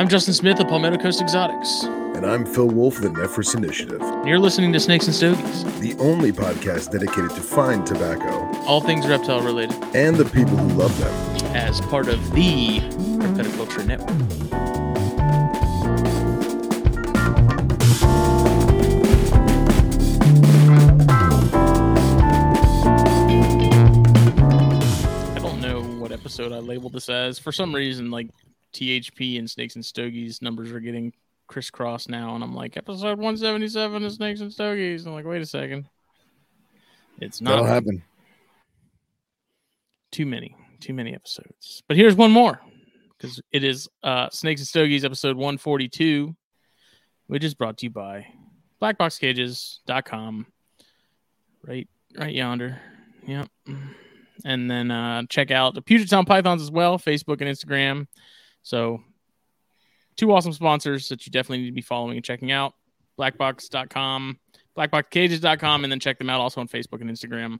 I'm Justin Smith of Palmetto Coast Exotics. And I'm Phil Wolf of the Nephrurus Initiative, And you're listening to Snakes and Stogies, the only podcast dedicated to fine tobacco all things reptile related, and the people who love them. as part of the Herpetoculture Network. I don't know what episode I labeled this as. For some reason, like THP and Snakes and Stogies numbers are getting crisscrossed now, and I'm like, episode 177 of Snakes and Stogies. I'm like, wait a second. It's not That'll happen. too many, too many episodes. But here's one more because it is uh, Snakes and Stogies episode 142, which is brought to you by blackboxcages.com. Right, right yonder. Yep. And then uh, check out the Puget Sound Pythons as well, Facebook and Instagram. So, two awesome sponsors that you definitely need to be following and checking out blackbox.com, blackboxcages.com, and then check them out also on Facebook and Instagram.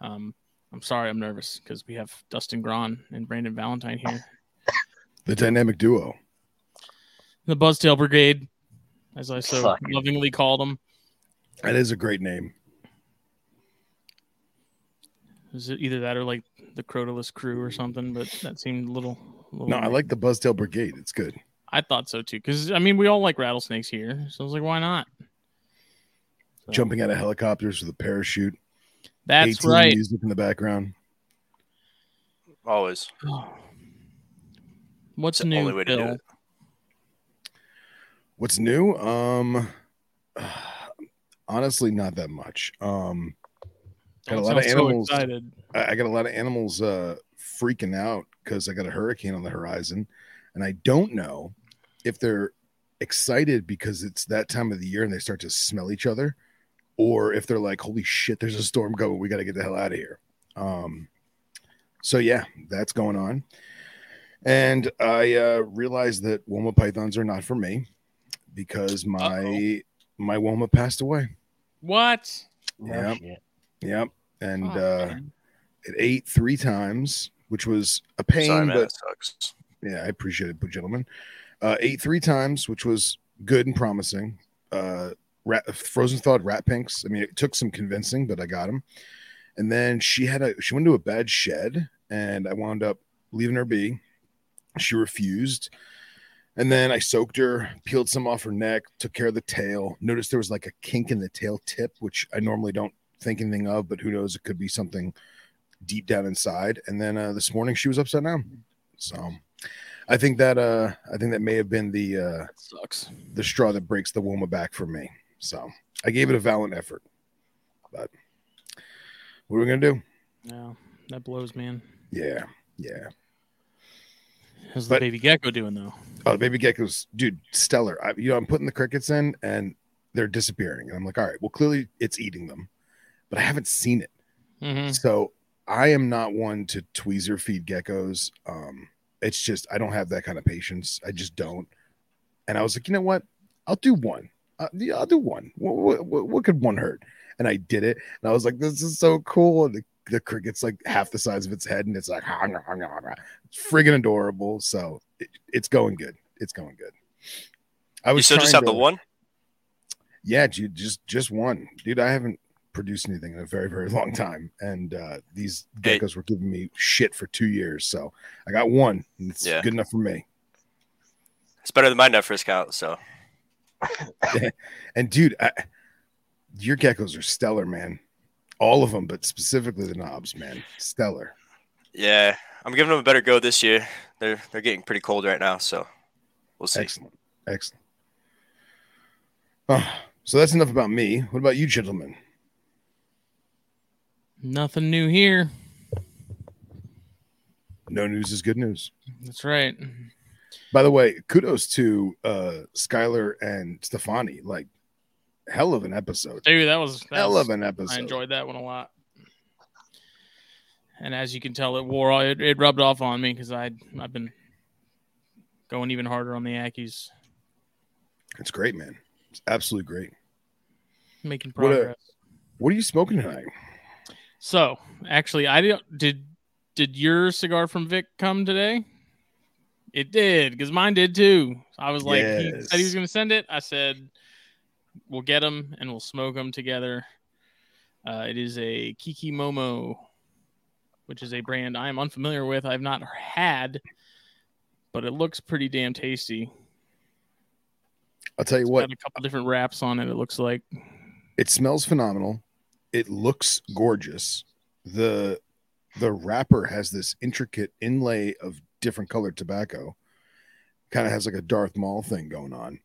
Um, I'm sorry, I'm nervous because we have Dustin Grahn and Brandon Valentine here. The dynamic duo. The Buzztail Brigade, as I so Fuck. lovingly called them. That is a great name. Is it either that or like the Crotalus crew or something? But that seemed a little. a little No, I like the Buzztail Brigade. It's good. I thought so too because I mean we all like rattlesnakes here, so I was like, why not? So, Jumping out of helicopters with a parachute. That's 18 right. Music in the background. Always. What's It's new, way to do Phil? it. What's new? Um, honestly, not that much. Um, Got a lot of sound so animals. excited. I I got a lot of animals uh, freaking out because I got a hurricane on the horizon, and I don't know if they're excited because it's that time of the year and they start to smell each other, or if they're like, "Holy shit, there's a storm coming! We got to get the hell out of here." Um, so yeah, that's going on, and I uh, realized that Woma pythons are not for me because my my Woma passed away. What? Yeah. Yep, and Oh, uh, it ate three times, which was a pain, Sorry, man. but That sucks. yeah, I appreciate it, gentlemen. Uh, ate three times, which was good and promising. Uh, rat, frozen thawed rat pinks. I mean, it took some convincing, but I got them. And then she had a she went to a bad shed, and I wound up leaving her be. She refused. And then I soaked her, peeled some off her neck, took care of the tail. Noticed there was like a kink in the tail tip, which I normally don't think anything of, but who knows? It could be something deep down inside. And then uh, this morning she was upside down. So I think that uh I think that may have been the uh sucks. the straw that breaks the Woma back for me. So I gave it a valiant effort. But what are we gonna do? Yeah, that blows, man. Yeah, yeah. How's the baby gecko doing though? Oh, the baby geckos, dude, stellar. I, you know, I'm putting the crickets in and they're disappearing. And I'm like, all right, well, clearly it's eating them, but I haven't seen it. hmm So I am not one to tweezer feed geckos. Um, it's just I don't have that kind of patience. I just don't. And I was like, you know what? I'll do one. Uh, yeah, I'll do one. What, what, what could one hurt? And I did it. And I was like, this is so cool. And the, the cricket's like half the size of its head, and it's like it's friggin' adorable. So it, it's going good. It's going good. I You still just have the one? yeah, dude, just just one, dude. I haven't produced anything in a very very long time, and uh, these geckos were giving me shit for two years, so I got one. And it's Yeah. good enough for me. It's better than my Netflix count. So And dude, I, your geckos are stellar, man. All of them, but specifically the knobs, man, stellar. yeah, I'm giving them a better go this year. They're they're getting pretty cold right now. So we'll see. Excellent, excellent. Oh, so that's enough about me. What about you, gentlemen? Nothing new here. No news is good news. That's right. By the way, kudos to uh Skylar and Stefani. Like, hell of an episode. Dude, that was, that Hell was of an episode. I enjoyed that one a lot. And as you can tell, it wore it, it rubbed off on me because I I've been going even harder on the Ackies, It's great, man. It's absolutely great. making What a- progress. What are you smoking tonight? So actually, I did. Did did your cigar from Vic come today? It did because mine did too. I was like, he said he was going to send it. I said, we'll get them and we'll smoke them together. Uh, it is a Kiki Momo, which is a brand I am unfamiliar with. I've not had, but it looks pretty damn tasty. I'll tell you It's what, got a couple different wraps on it. It looks like it smells phenomenal. It looks gorgeous. The the wrapper has this intricate inlay of different colored tobacco. Kind of has like a Darth Maul thing going on.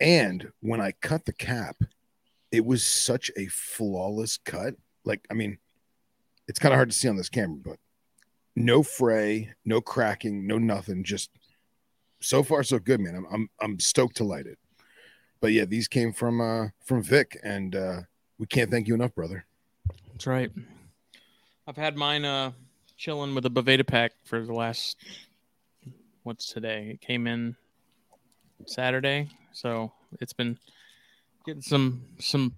And when I cut the cap, it was such a flawless cut. Like, I mean, it's kind of hard to see on this camera, but no fray, no cracking, no nothing. Just so far so good, man. I'm I'm I'm stoked to light it. But yeah, these came from uh from Vic, and uh we can't thank you enough, brother. that's right. I've had mine uh chilling with a Boveda pack for the last what's today? It came in Saturday, so it's been getting some some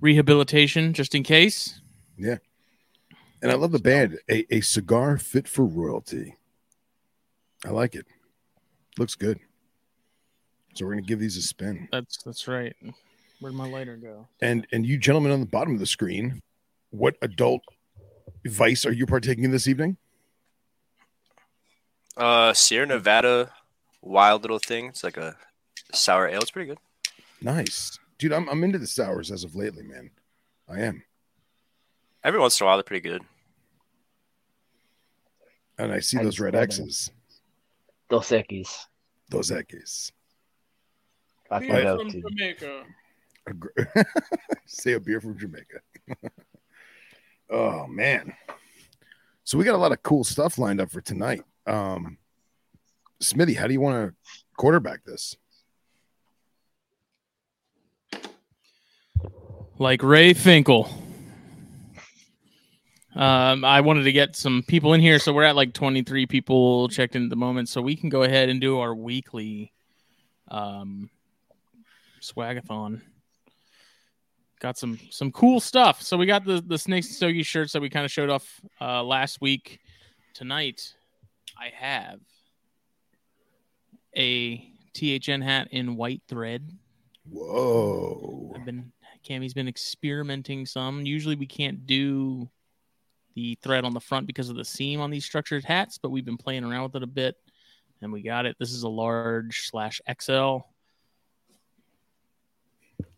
rehabilitation just in case. Yeah. And I love the band, a, a cigar fit for royalty. I like it. Looks good. So we're gonna give these a spin. That's that's right. Where'd my lighter go? And and you gentlemen on the bottom of the screen, what adult vice are you partaking in this evening? Uh, Sierra Nevada, wild little thing. It's like a sour ale. It's pretty good. Nice. Dude, I'm I'm into the sours as of lately, man. I am. Every once in a while, they're pretty good. And I see I those red X's, Dos Equis. those X's. That's Beer from. Jamaica. Say a beer from Jamaica. oh man. So we got a lot of cool stuff lined up for tonight. Um how do you want to quarterback this? like Ray Finkle. Um, I wanted to get some people in here, so we're at like 23 people checked in at the moment, so we can go ahead and do our weekly um, swagathon. Got some some cool stuff. So we got the the Snakes and Stogie shirts that we kind of showed off uh, last week. Tonight, I have a THN hat in white thread. Whoa. I've been Cammy's been experimenting some. Usually we can't do the thread on the front because of the seam on these structured hats, but we've been playing around with it a bit and we got it. This is a large slash XL.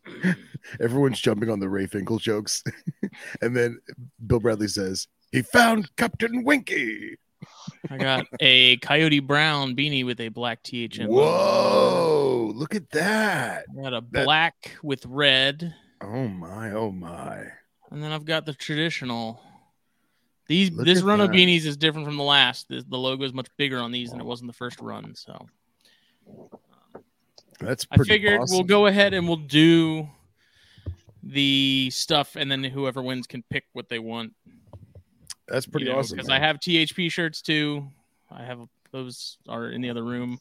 Everyone's jumping on the Ray Finkle jokes. and then Bill Bradley says, he found Captain Winky. I got a Coyote Brown beanie with a black logo. Whoa, look at that. I got a That- black with red, Oh my, oh my. and then I've got the traditional. These Look this run of beanies is different from the last. The, the logo is much bigger on these than it was in the first run. So That's I pretty figured awesome. we'll go ahead and we'll do the stuff, and then whoever wins can pick what they want. That's pretty awesome. Because. I have THP shirts too. I have those are in the other room.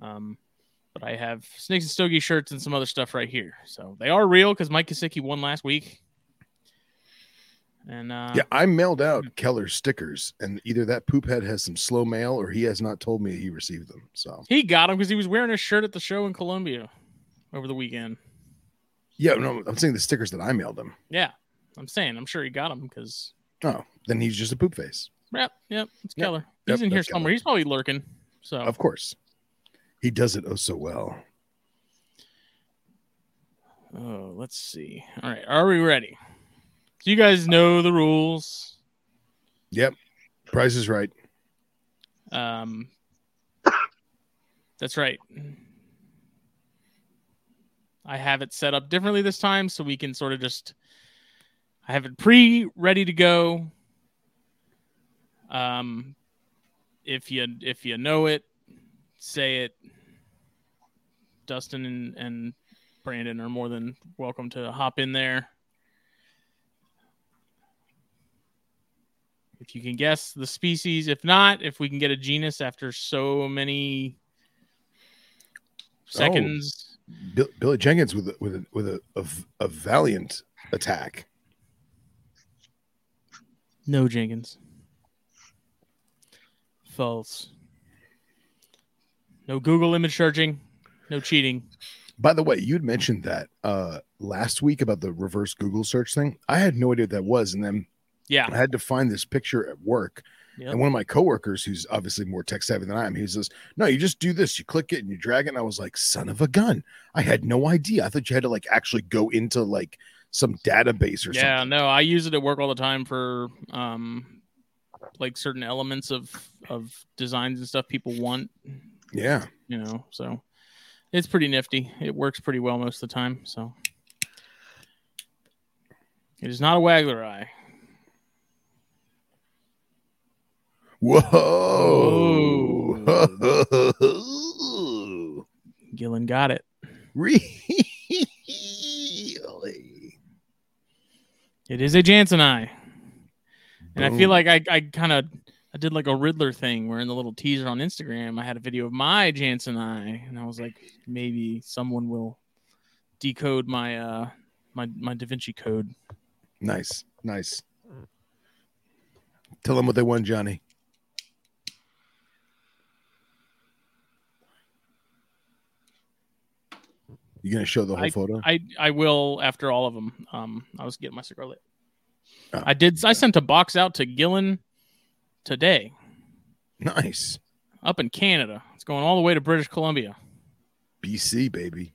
Um, but I have Snakes and Stogie shirts and some other stuff right here. So they are real because Mike Kosicki won last week. And uh, Yeah, I mailed out Keller stickers, and either that poop head has some slow mail or he has not told me he received them. So he got them because he was wearing a shirt at the show in Columbia over the weekend. yeah, no, I'm saying the stickers that I mailed him. Yeah, I'm saying I'm sure he got them because Oh, then he's just a poop face. yep, yep, it's Yep, Keller. He's yep, in here that's Keller. somewhere. He's probably lurking. So Of course, he does it oh so well. Oh, let's see. All right, are we ready? You guys know the rules. Yep, Price is right. Um, that's right. I have it set up differently this time, so we can sort of just. I have it pre ready to go. Um, if you if you know it, say it. Dustin and, and Brandon are more than welcome to hop in there. If you can guess the species, if not, if we can get a genus after so many seconds. Bill, Billy Jenkins with a, with a, with a, a, a valiant attack. No Jenkins. False. No Google image searching. No cheating. By the way, you'd mentioned that uh last week about the reverse Google search thing. I had no idea what that was, and then Yeah. I had to find this picture at work. Yep. And one of my coworkers, who's obviously more tech savvy than I am, he says, "No, you just do this. You click it and you drag it." And I was like, "Son of a gun! I had no idea. I thought you had to like actually go into like some database or Yeah, something." Yeah, no, I use it at work all the time for um like certain elements of of designs and stuff people want, Yeah, you know. So it's pretty nifty. It works pretty well most of the time. So it is not a wagleri. Whoa! Gillen got it. really? It is a jansenii. And I feel like I, I kind of I did like a Riddler thing where in the little teaser on Instagram I had a video of my jansenii and I was like maybe someone will decode my uh my my Da Vinci code. nice, nice. Tell them what they won, Johnny. You gonna show the whole photo? I I will after all of them. Um I was getting my cigar lit. Oh. I did I sent a box out to Gillen today nice. up in Canada. It's going all the way to British Columbia. BC baby.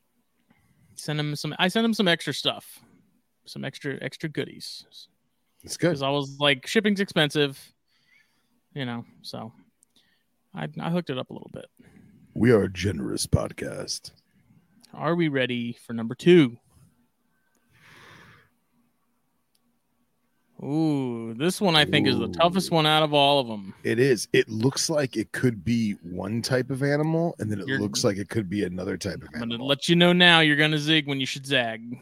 Send him some I sent him some extra stuff. Some extra extra goodies. It's good. because I was like, shipping's expensive, you know. So I I hooked it up a little bit. We are a generous podcast. Are we ready for number two? Ooh, this one I think is the toughest one out of all of them. It is. It looks like it could be one type of animal, and then it You're- looks like it could be another type of animal. I'm gonna let you know now. You're gonna zig when you should zag.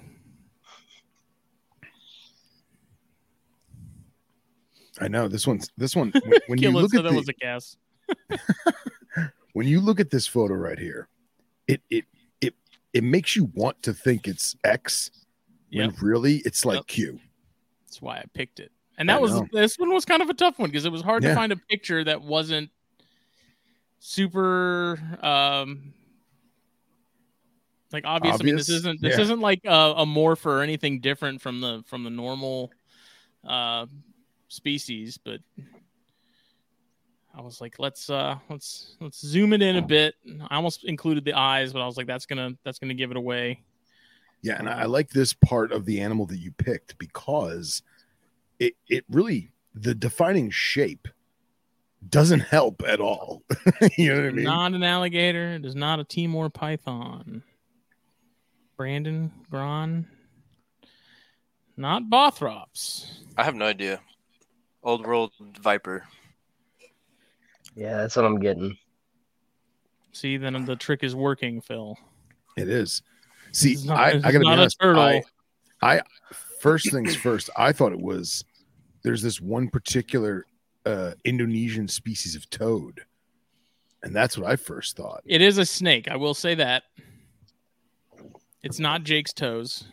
I know this one's this one. When, when you look said at that the, was a guess. when you look at this photo right here, it it it makes you want to think it's X, when Yep. really it's like Yep. Q. That's why I picked it. And that was this one was kind of a tough one because it was hard Yeah. to find a picture that wasn't super um like obvious. I mean, this isn't this Yeah. isn't like a, a morph or anything different from the from the normal uh species, but I was like, let's uh let's let's zoom it in a bit. I almost included the eyes, but I was like, that's gonna that's gonna give it away. Yeah, and I, I like this part of the animal that you picked because it it really the defining shape doesn't help at all. you know what I mean? Not an alligator. It is not a Timor python. Brandon Grahn. Not Bothrops. I have no idea. Old world viper. Yeah, that's what I'm getting. See, then the trick is working, Phil. It is. See, This not- I, this I gotta be not a honest. turtle. I, I first things first, I thought it was there's this one particular uh Indonesian species of toad. And that's what I first thought. It is a snake. I will say that. It's not Jake's toes.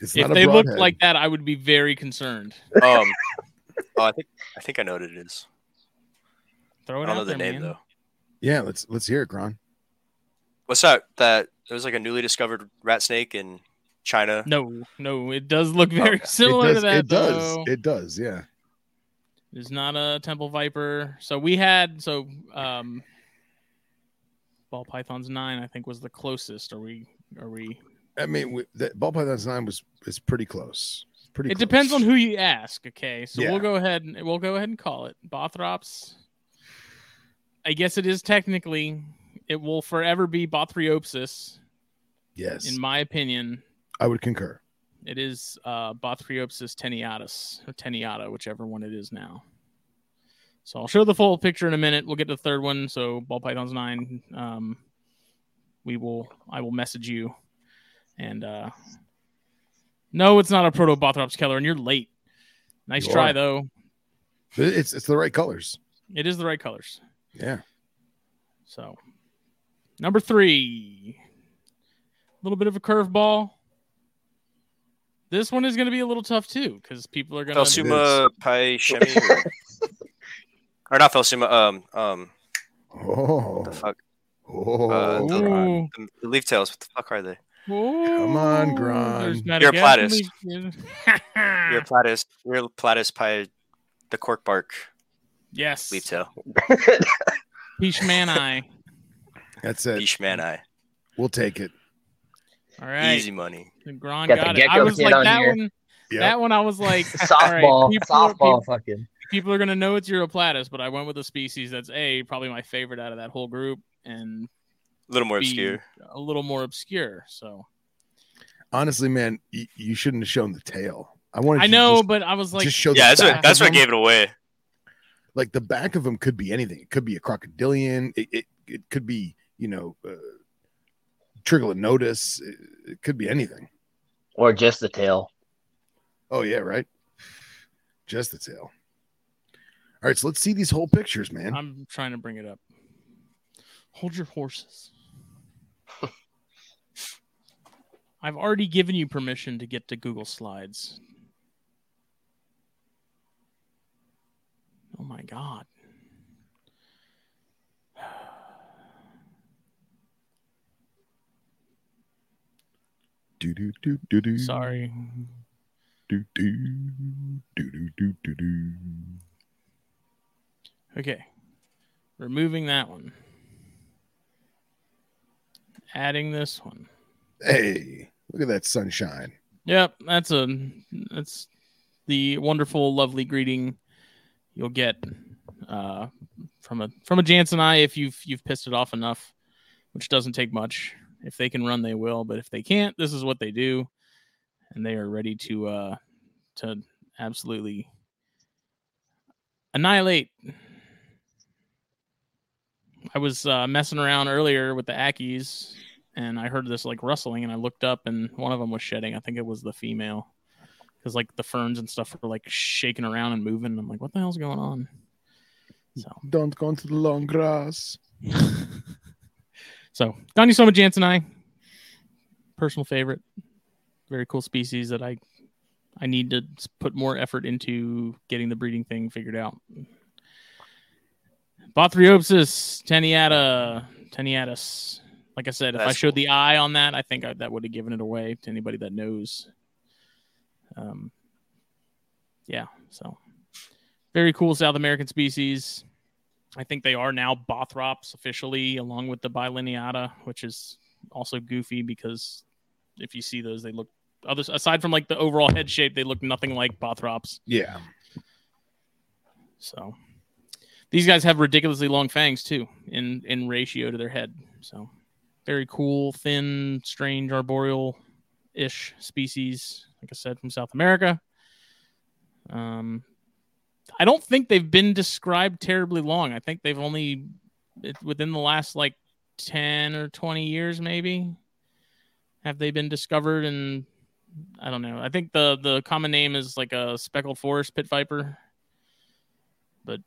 It's If not a they looked broadhead. like that, I would be very concerned. Um, oh, I think I think I know what it is. Throw it I don't know the there, name man. though. Yeah, let's let's hear it, Grahn. What's that? That it was like a newly discovered rat snake in China. No, no, it does look very Okay. similar does, to that. it does. It does, yeah. It is not a temple viper. So we had so um ball pythons nine, I think, was the closest. Are we? Are we? I mean, we, the ball python's nine was is pretty close. Pretty. It close. depends on who you ask. Okay, so Yeah. we'll go ahead and we'll go ahead and call it Bothrops. I guess it is technically. It will forever be Bothriopsis, Yes, in my opinion. I would concur. It is uh, Bothriopsis taeniatus or tenuata, whichever one it is now. So I'll show the full picture in a minute. We'll get to the third one. So ball pythons nine. Um, we will. I will message you. And uh, no, it's not a Protobothrops Keller, and you're late. Nice You try are. though. It's it's the right colors. It is the right colors. Yeah. So number three, a little bit of a curveball. This one is going to be a little tough too because people are going to. Phelsuma pai shemi. or- or not Philosema. Um, um, Oh, what the fuck? oh, Uh, the- The, the leaf tails. What the fuck are they? Come on, Grahn. there's You're a Madagascar platypus. leaf- Your platypus. Your platypus pie. The cork bark yes, leaf tail. pietschmanni. that's it. Beach man eye. We'll take it. All right, Easy money. The Grahn Got the got, it. I was like on that here. one. Yep. That one, I was like, all right, softball, people, are- softball, people, fucking. people are gonna know it's Uroplatus, but I went with a species that's a probably my favorite out of that whole group, and A little more B, obscure. a little more obscure. So Honestly, man, y- you shouldn't have shown the tail. I wanted. I you to know, just, but I was like, just show Yeah, the that's back what that's what gave it away. Like the back of them could be anything. It could be a crocodilian. It it, it could be you know, uh, Trigononotus. It, it could be anything. Or just the tail. Oh yeah, right. Just the tail. All right, so let's see these whole pictures, man. I'm trying to bring it up. Hold your horses. I've already given you permission to get to Google Slides. Oh my god. Do do do do do. Sorry. Do do do do do do do. Okay. Removing that one. Adding this one. Hey, look at that sunshine. Yep, that's a that's the wonderful, lovely greeting you'll get uh, from a from a jansenii if you've you've pissed it off enough, which doesn't take much. If they can run, they will. But if they can't, this is what they do, and they are ready to uh, to absolutely annihilate. I was uh, messing around earlier with the Ackies, and I heard this like rustling, and I looked up, and one of them was shedding. I think it was the female, because like the ferns and stuff were like shaking around and moving. I'm like, what the hell's going on? So, Don't go into the long grass. so Gonyosoma jansenii, personal favorite, very cool species that I I need to put more effort into getting the breeding thing figured out. Bothriopsis taeniata taeniatus. Like I said, if I showed cool. the eye on that, I think I, that would have given it away to anybody that knows. Um, yeah, so very cool South American species. I think they are now Bothrops officially, along with the Bilineata, which is also goofy because if you see those, they look others aside from like the overall head shape, they look nothing like Bothrops. Yeah. So these guys have ridiculously long fangs too, in in ratio to their head. So very cool, thin, strange, arboreal ish species. Like I said, from South America. Um, I don't think they've been described terribly long. I think they've only within the last like ten or twenty years, maybe. Have they been discovered? And I don't know. I think the the common name is like a speckled forest pit viper but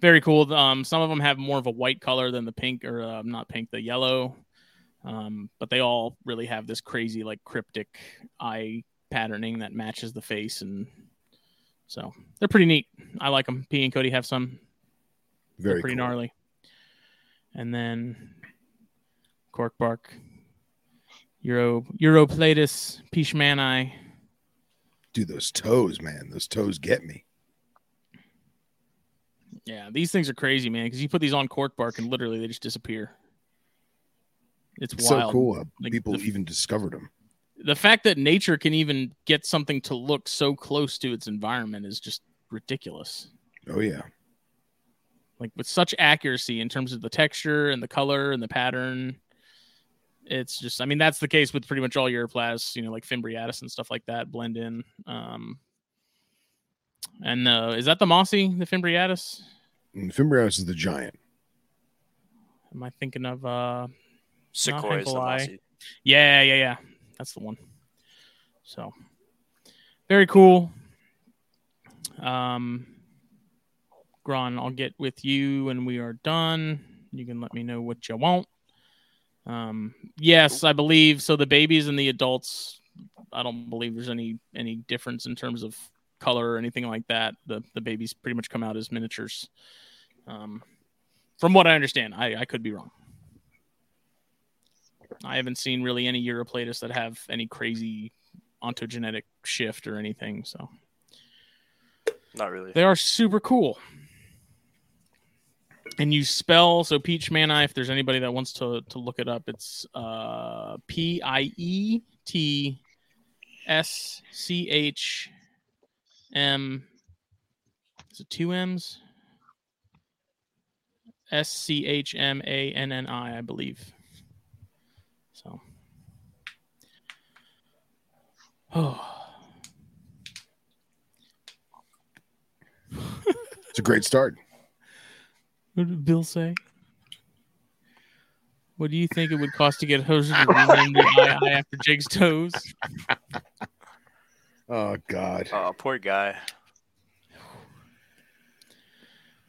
very cool. Um, some of them have more of a white color than the pink, or uh, not pink, the yellow. Um, but they all really have this crazy, like cryptic eye patterning that matches the face, and so they're pretty neat. I like them. P and Cody have some. They're Very pretty cool. gnarly. And then cork bark, Euro Uroplatus, pietschmanni. Dude, those toes, man. Those toes get me. Yeah, these things are crazy, man. Because you put these on cork bark and literally they just disappear. It's It's wild. so cool. how Like, people the- even discovered them. The fact that nature can even get something to look so close to its environment is just ridiculous. Oh yeah. Like with such accuracy in terms of the texture and the color and the pattern. It's just, I mean, that's the case with pretty much all Europlas, you know, like Fimbriatus and stuff like that blend in. Um, and uh, is that the Mossy, the Fimbriatus? And Fimbriatus is the giant. Am I thinking of uh sikorae is the mossy. Yeah, yeah, yeah. That's the one. So very cool. Um Grahn, I'll get with you when we are done. You can let me know what you want. Um yes, I believe so the babies and the adults I don't believe there's any any difference in terms of color or anything like that. The the babies pretty much come out as miniatures. Um, from what I understand, I, I could be wrong. I haven't seen really any Uroplatus that have any crazy ontogenetic shift or anything. So Not really. they are super cool. And you spell so Peach Mana. If there's anybody that wants to to look it up, it's uh, P I E T S C H M. Is it two M's? S C H M A N N I, I believe. So. Oh. It's a great start. What did Bill say? What do you think it would cost to get Hoser to rename the II after Jake's toes? Oh God. Oh, poor guy.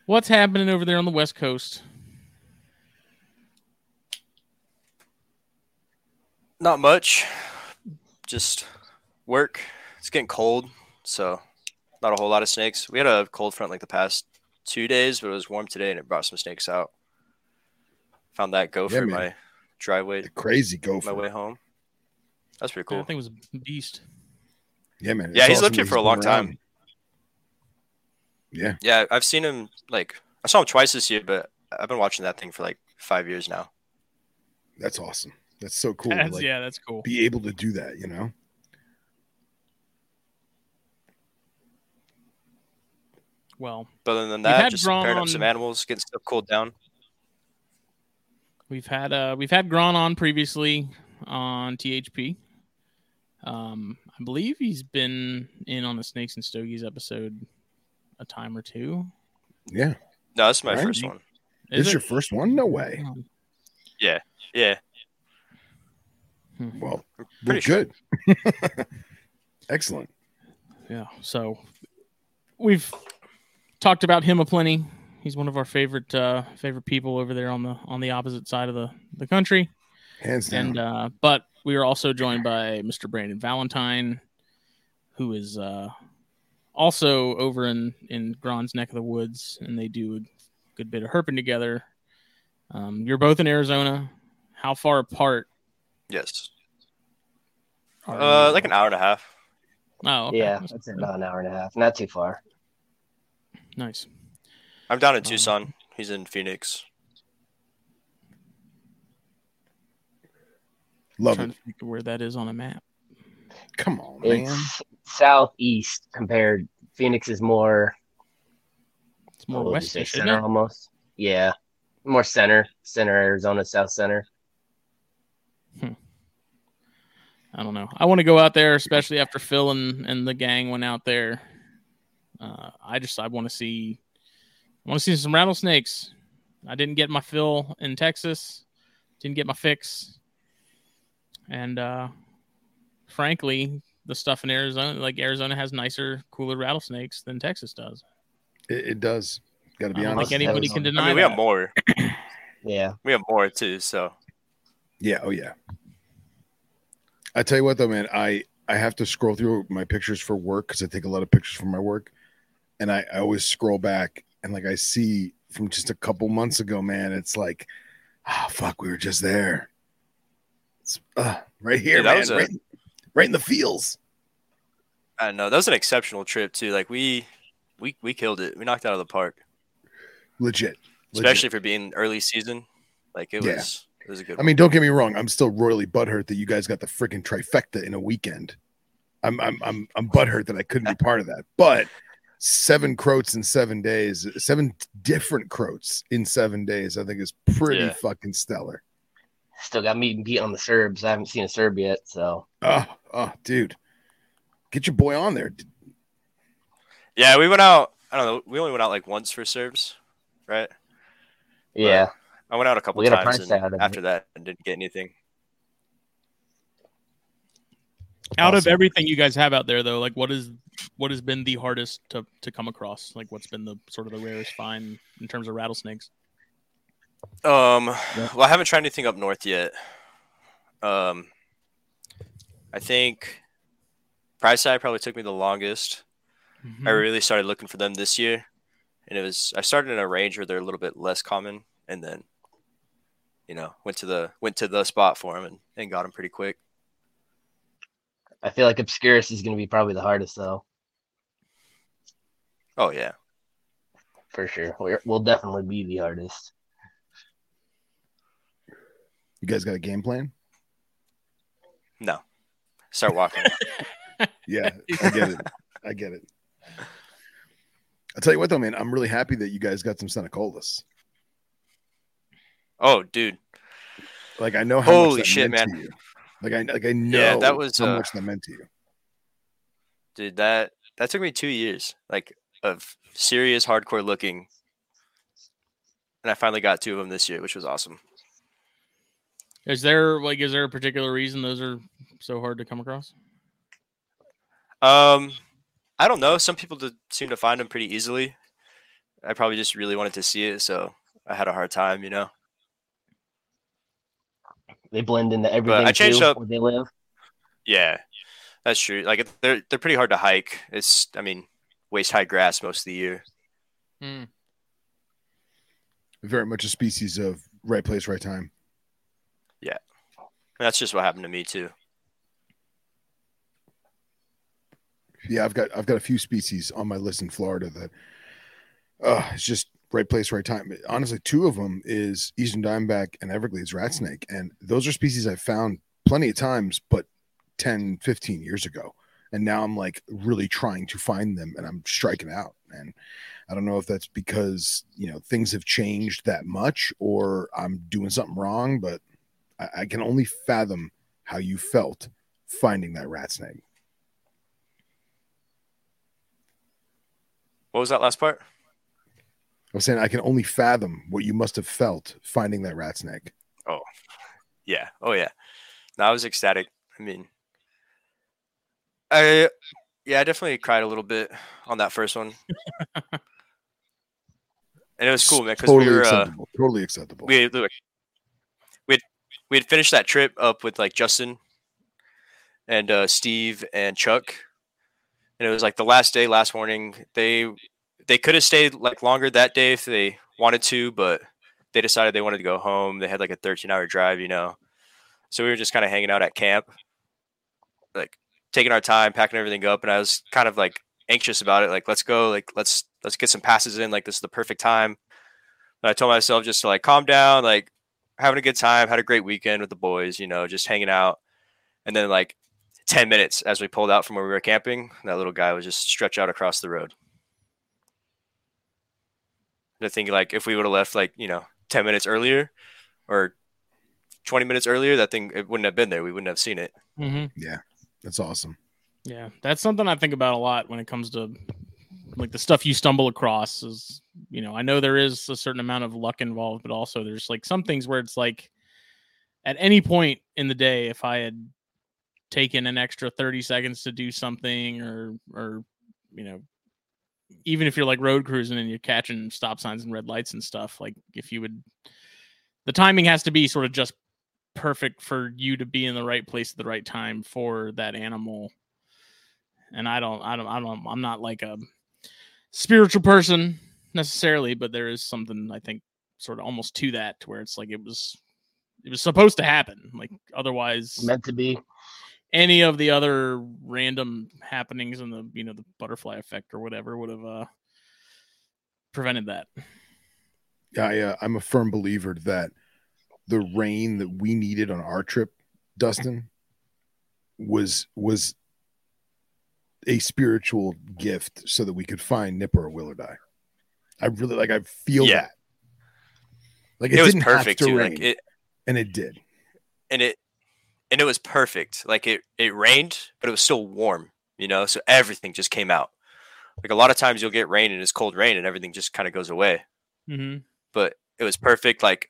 What's happening over there on the West Coast? Not much. Just work. It's getting cold, so not a whole lot of snakes. We had a cold front like the past two days, but it was warm today and it brought some snakes out. Found that gopher in man. my driveway The crazy gopher. my way home. That's pretty Cool. cool. I think it was a beast. Yeah, man. Yeah, it's he's lived here for a long around. time. Yeah. Yeah, I've seen him like I saw him twice this year, but I've been watching that thing for like five years now. That's awesome. That's so cool. That's- like, yeah, that's cool. Be able to do that, you know? Well, But other than that, just drawn pairing on- up some animals, getting stuff cooled down. we've had uh we've had Grahn on previously on THP. Um, I believe he's been in on the Snakes and Stogies episode a time or two. Yeah. No, this is my Right. first one. Is is it? your first one? No way. Yeah. Yeah, Well, well pretty sure. good. Excellent. Yeah. So we've talked about him a plenty. He's one of our favorite uh favorite people over there on the on the opposite side of the the country. Hands down. And uh but we are also joined by Mr. Brandon Valentine, who is uh also over in in Grahn's neck of the woods, and they do a good bit of herping together. Um, you're both in Arizona. How far apart? Yes. Uh, like an hour and a half. oh okay. Yeah, That's that's about an hour and a half. Not too far. nice. I'm down in Um, Tucson. He's in Phoenix. Love trying it. to think of where that is on a map. Come on, man. It's southeast compared. Phoenix is more. It's more what would you say, westish, isn't center it? almost. Yeah, more center, center Arizona, south center. I don't know. I want to go out there, especially after Phil and, and the gang went out there. Uh, I just I want to see I want to see some rattlesnakes. I didn't get my fill in Texas, didn't get my fix, and uh, frankly, the stuff in Arizona, like Arizona, has nicer, cooler rattlesnakes than Texas does. It, it does. Got to I be don't honest. think anybody can deny I mean, we that. have more. Yeah, We have more too. So Yeah, oh yeah. I tell you what though, man, I I have to scroll through my pictures for work because I take a lot of pictures for my work, and I, I always scroll back and like I see from just a couple months ago, man, it's like, ah, fuck, we were just there. Uh, right here, man, a- right, right in the fields. I know. That was an exceptional trip too. Like we, we, we killed it. We knocked it out of the park, Legit, legit. especially for being early season. Like it Yeah. was, it was a good. I mean, don't get me wrong. I'm still royally butthurt that you guys got the freaking trifecta in a weekend. I'm I'm I'm I'm butthurt that I couldn't be part of that. But seven croats in seven days, seven different croats in seven days, I think is pretty Yeah. fucking stellar. Still got meat and beat on the Serbs. I haven't seen a Serb yet, so Oh, oh, dude, get your boy on there. Yeah, we went out. I don't know. We only went out like once for Serbs, right? yeah. I went out a couple We got a times and after it. that and didn't get anything. Out of everything you guys have out there, though, like what is what has been the hardest to to come across? Like what's been the sort of the rarest find in terms of rattlesnakes? Um, Yeah. well, I haven't tried anything up north yet. Um, I think pricei probably took me the longest. Mhm. I really started looking for them this year, and it was I started in a range where they're a little bit less common, and then, you know, went to the went to the spot for them and, and got them pretty quick. I feel like Obscurus is going to be probably the hardest though, Oh yeah, for sure. We're, we'll definitely be the hardest. You guys got a game plan? no, start walking. Yeah, I get it. I get it. I'll tell you what though, man. I'm really happy that you guys got some Senticolis. oh, dude, Like I know how much Holy that shit, meant man. to you. Like I like I know Yeah, that was, how uh, much that meant to you. dude, that that took me two years, like of serious hardcore looking, and I finally got two of them this year, which was awesome. Is there like is there a particular reason those are so hard to come across? Um, I don't know. Some people did seem to find them pretty easily. I probably just really wanted to see it, so I had a hard time, you know. They blend into everything I changed too, up- where they live. Yeah, that's true. Like they're they're pretty hard to hike. It's I mean waist high grass most of the year. Hmm. Very much a species of right place, right time. That's just what happened to me too. Yeah, I've got I've got a few species on my list in Florida that uh it's just right place, right time. Honestly, two of them is Eastern Diamondback and Everglades rat snake. And those are species I've found plenty of times, but 10, 15 years ago. And now I'm like really trying to find them and I'm striking out. And I don't know if that's because, you know, things have changed that much or I'm doing something wrong, but I, I can only fathom how you felt finding that rat snake. What was that last part? I was saying I can only fathom what you must have felt finding that rat snake. Oh. Yeah. Oh yeah. No, I was ecstatic. I mean, I yeah, I definitely cried a little bit on that first one, and it was cool, man. Because Totally we were uh, acceptable. totally acceptable. we look, we had, finished that trip up with like Justin and uh, Steve and Chuck, and it was like the last day, last morning. They they could have stayed like longer that day if they wanted to, but they decided they wanted to go home. They had like a 13 hour drive, you know. So we were just kind of hanging out at camp, like taking our time, packing everything up, and I was kind of like anxious about it. Like, let's go, like let's let's get some passes in. Like this is the perfect time. But I told myself just to like calm down, like having a good time, had a great weekend with the boys, you know, just hanging out. And then like 10 minutes as we pulled out from where we were camping, that little guy was just stretched out across the road. And I think like if we would have left like, you know, 10 minutes earlier or 20 minutes earlier, that thing it wouldn't have been there. We wouldn't have seen it. Mm-hmm. That's awesome. Yeah, that's something I think about a lot when it comes to like the stuff you stumble across. Is you know, I know there is a certain amount of luck involved, but also there's like some things where it's like at any point in the day, if I had taken an extra 30 seconds to do something or or you know even if you're like road cruising and you're catching stop signs and red lights and stuff like if you would the timing has to be sort of just perfect for you to be in the right place at the right time for that animal and i don't i don't i don't i'm not like a spiritual person necessarily but there is something i think sort of almost to that to where it's like it was it was supposed to happen like otherwise Meant to be. any of the other random happenings in the you know the butterfly effect or whatever would have uh prevented that I uh, I'm a firm believer that the rain that we needed on our trip, Dustin, was was a spiritual gift so that we could find Nipper or willardi. I really like I feel Yeah. that. Like It, was didn't perfect have to too. rain, Like it and it did. and it and it was perfect. Like it it rained, but it was still warm, you know, so everything just came out. Like a lot of times you'll get rain and it's cold rain and everything just kind of goes away. mm-hmm. but it was perfect. Like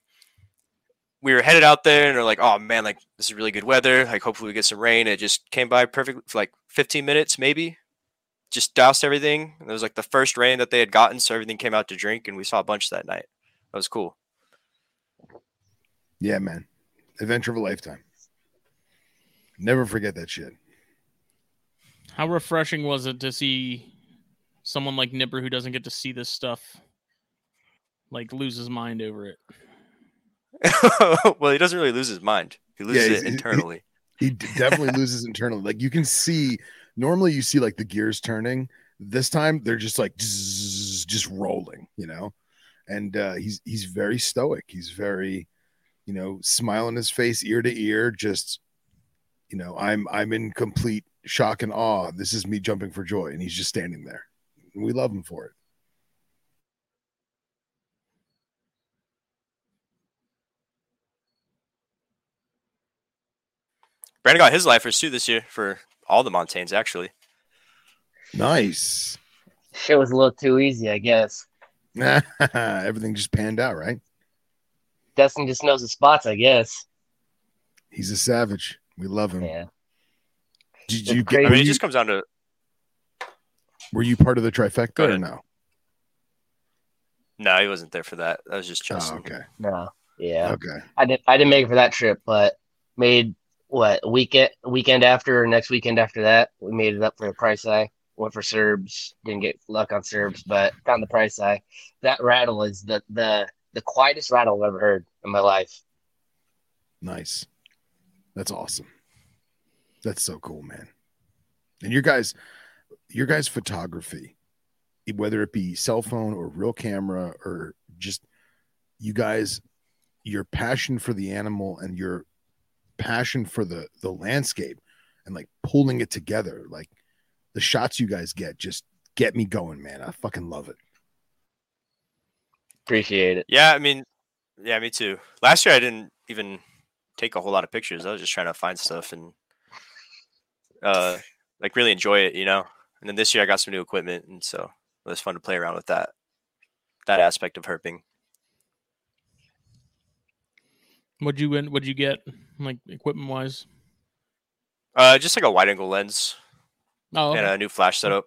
we were headed out there and we're like, oh man, like this is really good weather. Like hopefully we get some rain. It just came by perfect for like 15 minutes, maybe. Just doused everything. It was like the first rain that they had gotten, so everything came out to drink, and we saw a bunch that night. That was cool. Yeah, man. Adventure of a lifetime. Never forget that shit. how refreshing was it to see someone like Nipper who doesn't get to see this stuff like lose his mind over it. well, he doesn't really lose his mind. He loses he's- it he- he- internally. He definitely loses internally. Like you can see, normally you see like the gears turning. This time they're just like zzz, just rolling, you know. And uh, he's he's very stoic. He's very, you know, smile on his face, ear to ear. Just, you know, I'm I'm in complete shock and awe. This is me jumping for joy, and he's just standing there. We love him for it. Brandon got his lifers too this year for all the Montanes actually. Nice. Shit was a little too easy, I guess. Everything just panned out, right? Dustin just knows the spots, I guess. He's a savage. We love him. Yeah. Did you, crazy. I mean, it just comes down to were you part of the trifecta or no? no, he wasn't there for that. That was just Oh, Justin. okay. No. Yeah. Okay. I didn't I didn't make it for that trip, but made what weekend weekend after or next weekend after that. We made it up for the pricei. Went for Cerbs, didn't get luck on Cerbs, but found the price eye. That rattle is the the the quietest rattle I've ever heard in my life. Nice. That's awesome. That's so cool, man. And your guys, your guys' photography, whether it be cell phone or real camera or just you guys, your passion for the animal and your passion for the the landscape and like pulling it together, like the shots you guys get just get me going, man. I fucking love it. Appreciate it. Yeah, I mean, yeah, me too. Last year I didn't even take a whole lot of pictures. I was just trying to find stuff and uh like really enjoy it, you know. And then this year I got some new equipment and so it was fun to play around with that that aspect of herping. What'd you win? What'd you get, like equipment wise? Uh just like a wide angle lens Oh, and a new flash setup.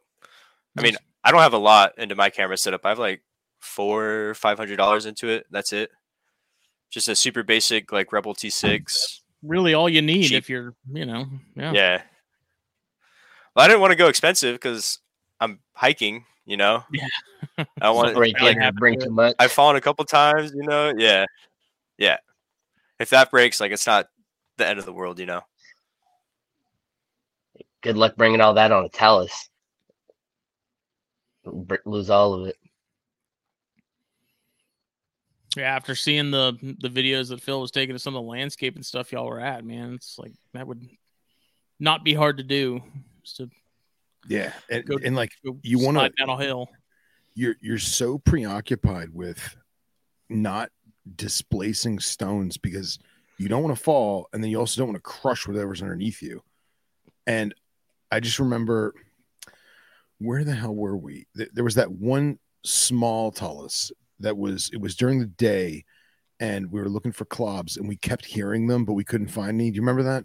I mean, I don't have a lot into my camera setup. I have like four, five hundred dollars into it. That's it. Just a super basic like Rebel T6. really all you need cheap. if you're, you know, yeah. Yeah. Well, I didn't want to go expensive because I'm hiking. You know. Yeah. I want. Break like in bring too much. I've fallen a couple times. You know. Yeah. Yeah. If that breaks, like it's not the end of the world. You know. Good luck bringing all that on a Talus. Br- Lose all of it. Yeah, after seeing the the videos that Phil was taking of some of the landscape and stuff y'all were at, man, it's like that would not be hard to do. Just to Yeah. And, Go- and like You wanna- slide down a hill. you're you're so preoccupied with not displacing stones because you don't want to fall and then you also don't want to crush whatever's underneath you. And i just remember where the hell were we? There was that one small talus that was it was during the day and we were looking for clobs and we kept hearing them but we couldn't find any. Do you remember that?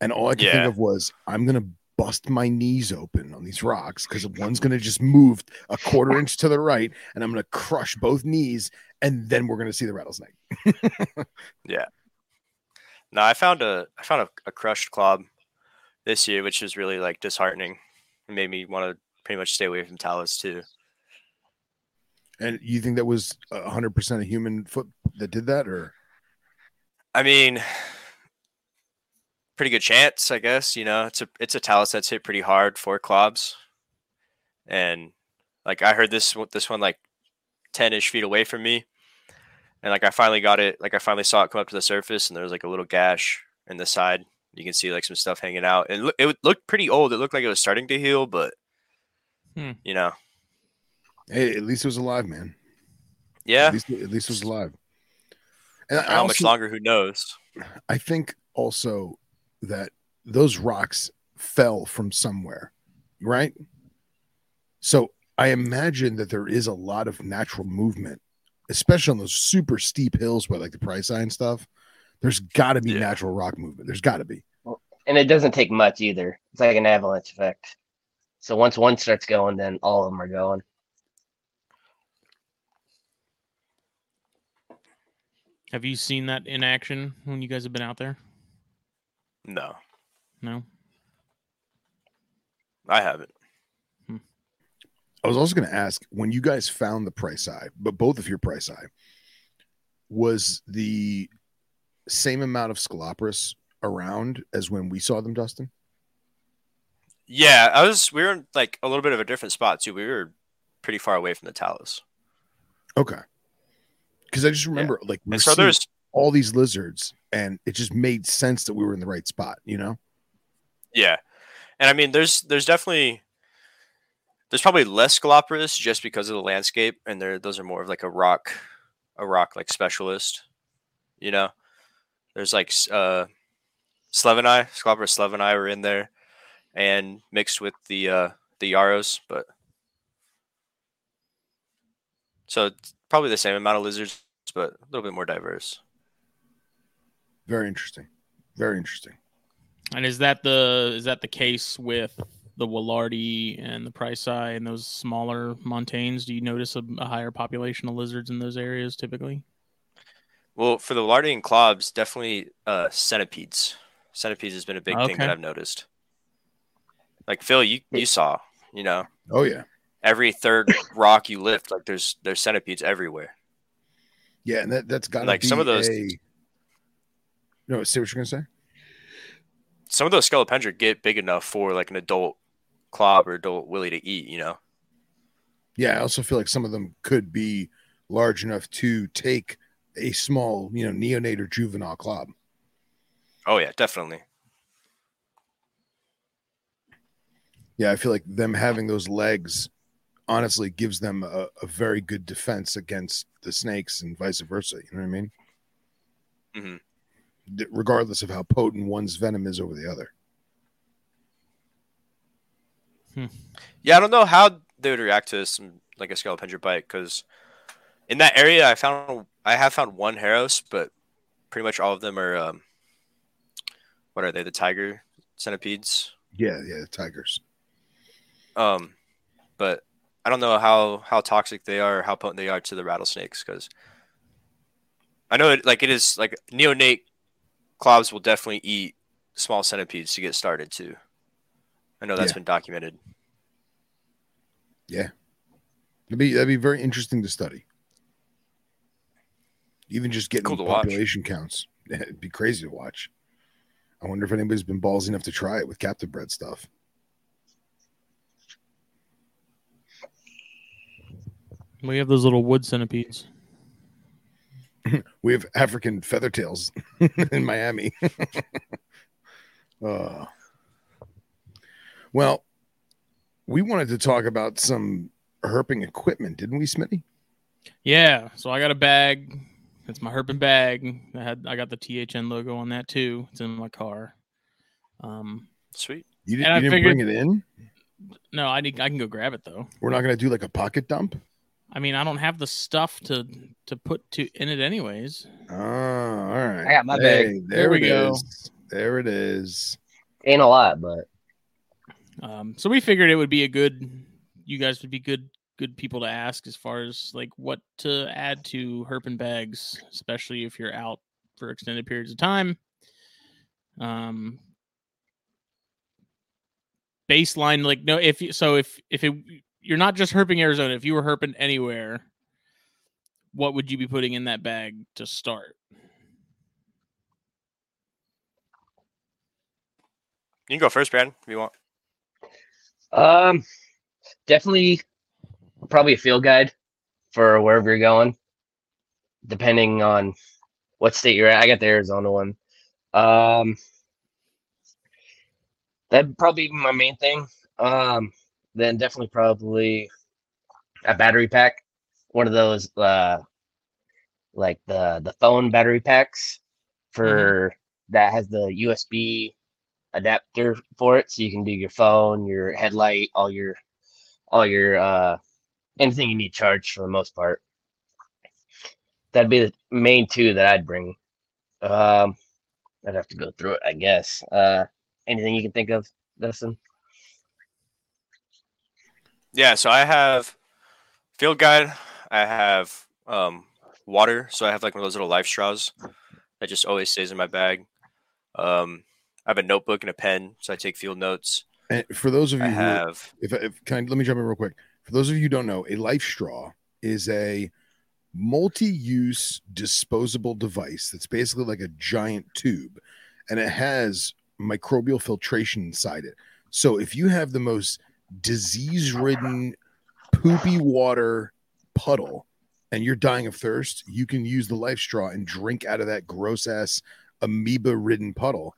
And all i could Yeah. think of was i'm gonna bust my knees open on these rocks because one's going to just move a quarter inch to the right and I'm going to crush both knees and then we're going to see the rattlesnake. Yeah. No, I found a I found a, a crushed clob this year, which was really like disheartening. It made me want to pretty much stay away from Talus too. And you think that was a 100% a human foot that did that or I mean, pretty good chance, I guess. You know, it's a it's a talus that's hit pretty hard for clobs, and like I heard this this one like ten ish feet away from me, and like I finally got it. Like I finally saw it come up to the surface, and there was like a little gash in the side. You can see like some stuff hanging out. And it loo- it looked pretty old. It looked like it was starting to heal, but Hmm. you know, hey, at least it was alive, man. yeah. At least, at least it was alive. And I How much longer? Who knows? I think also that those rocks fell from somewhere, right? So I imagine that there is a lot of natural movement, especially on those super steep hills where like the pricei and stuff. There's got to be Yeah. natural rock movement. There's got to be. And it doesn't take much either. It's like an avalanche effect. So once one starts going, then all of them are going. Have you seen that in action when you guys have been out there? No, No. I haven't. I was also going to ask when you guys found the pricei, but both of your pricei, was the same amount of Sceloporus around as when we saw them, Dustin? Yeah, I was. We were in like a little bit of a different spot too. We were pretty far away from the talus. Okay. Because I just remember like we so there's all these lizards, and it just made sense that we were in the right spot. You know? Yeah, and I mean, there's there's definitely there's probably less Sceloporus just because of the landscape, and there those are more of like a rock, a rock like specialist. You know, there's like uh, Slevini, Sceloporus Sleveni were in there, and mixed with the uh, the Yaros, but so it's probably the same amount of lizards, but a little bit more diverse. Very interesting. Very interesting. And is that the is that the case with the Willardi and the Pricei and those smaller montanes? Do you notice a, a higher population of lizards in those areas typically? Well, for the Lardy and Clobs, definitely uh, centipedes. Centipedes has been a big thing that I've noticed. Like Phil, you you saw, you know, Oh yeah. every third rock you lift, like there's there's centipedes everywhere. Yeah, and that that's got Like, some of those- A... No, see what you're gonna say. Some of those scolopendra get big enough for like an adult clob or adult Willie to eat. You know, Yeah, I also feel like some of them could be large enough to take a small, you know, neonate or juvenile clob. oh yeah, definitely. Yeah, I feel like them having those legs honestly gives them a, a very good defense against the snakes and vice versa. You know what I mean? Mhm. Regardless of how potent one's venom is over the other. Yeah, I don't know how they would react to some like a scolopendra bite because in that area I found I have found one heros, but pretty much all of them are um, what are they? The tiger centipedes. Yeah, yeah, the tigers. Um, but I don't know how how toxic they are, how potent they are to the rattlesnakes because I know it like it is like neonate clobs will definitely eat small centipedes to get started too. I know that's Yeah. been documented. That'd be that'd be very interesting to study. Even just getting Cool to watch. population counts. It'd be crazy to watch. I wonder if anybody's been ballsy enough to try it with captive bred stuff. We have those little wood centipedes. We have African feather tails in Miami. uh, well, we wanted to talk about some herping equipment, didn't we, Smitty? Yeah, so I got a bag. It's my herping bag. I had I got the THN logo on that too. It's in my car. Um, Sweet. You, did, And I you didn't figured- bring it in. no, I need, I can go grab it though. We're not going to do like a pocket dump. I mean, I don't have the stuff to to put to in it anyways. Oh, all right. I got my Hey, there, There we go. is. There it is. Ain't a lot, but Um, so we figured it would be a good. You guys would be good good people to ask as far as like what to add to Herpin bags, especially if you're out for extended periods of time. Um, baseline like no if you so if if it you're not just herping Arizona, if you were herping anywhere, what would you be putting in that bag to start? You can go first, Brad, if you want. Um, definitely probably a field guide for wherever you're going, depending on what state you're at. I got the Arizona one. Um, that'd probably be my main thing. Um, then definitely probably a battery pack, one of those uh, like the the phone battery packs for that has the USB adapter for it, so you can do your phone, your headlight, all your all your uh anything you need charged for the most part. That'd be the main two that I'd bring. Um, I'd have to go through it, I guess. Uh, anything you can think of, Dustin? Yeah, so I have field guide. I have um, water. So I have like one of those little life straws that just always stays in my bag. Um, I have a notebook and a pen, so I take field notes. And for those of you I who, have if, if can I, let me jump in real quick. For those of you who don't know, a LifeStraw is a multi-use disposable device that's basically like a giant tube and it has microbial filtration inside it. So if you have the most disease-ridden poopy water puddle and you're dying of thirst, you can use the LifeStraw and drink out of that gross ass amoeba ridden puddle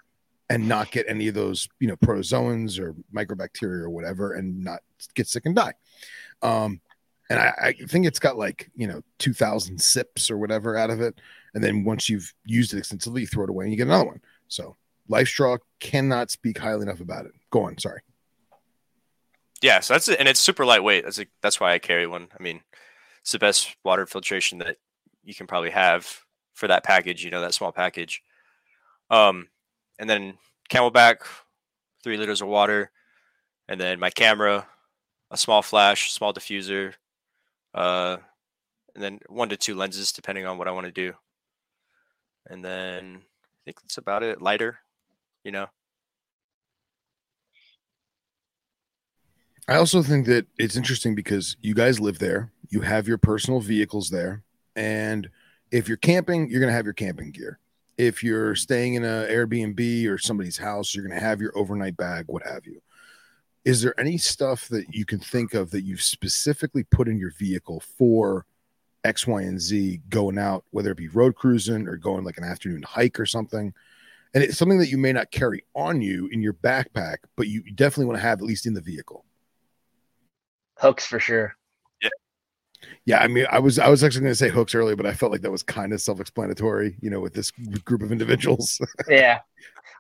and not get any of those, you know, protozoans or microbacteria or whatever and not get sick and die. Um, and I, I think it's got like, you know, 2000 sips or whatever out of it. And then once you've used it extensively, you throw it away and you get another one. So LifeStraw cannot speak highly enough about it. Go on. Sorry. Yeah, so that's it, and it's super lightweight. That's a, that's why I carry one. I mean, it's the best water filtration that you can probably have for that package. You know, that small package. Um, and then CamelBak, three liters of water, and then my camera, a small flash, small diffuser, uh, and then one to two lenses depending on what I want to do. And then I think that's about it. Lighter, you know. I also think that it's interesting because you guys live there, you have your personal vehicles there, and if you're camping, you're going to have your camping gear. If you're staying in an Airbnb or somebody's house, you're going to have your overnight bag, what have you. Is there any stuff that you can think of that you've specifically put in your vehicle for X, Y, and Z going out, whether it be road cruising or going like an afternoon hike or something? And it's something that you may not carry on you in your backpack, but you definitely want to have at least in the vehicle. Hooks for sure. Yeah, I mean, I was I was actually going to say hooks earlier, but I felt like that was kind of self-explanatory, you know, with this group of individuals. Yeah.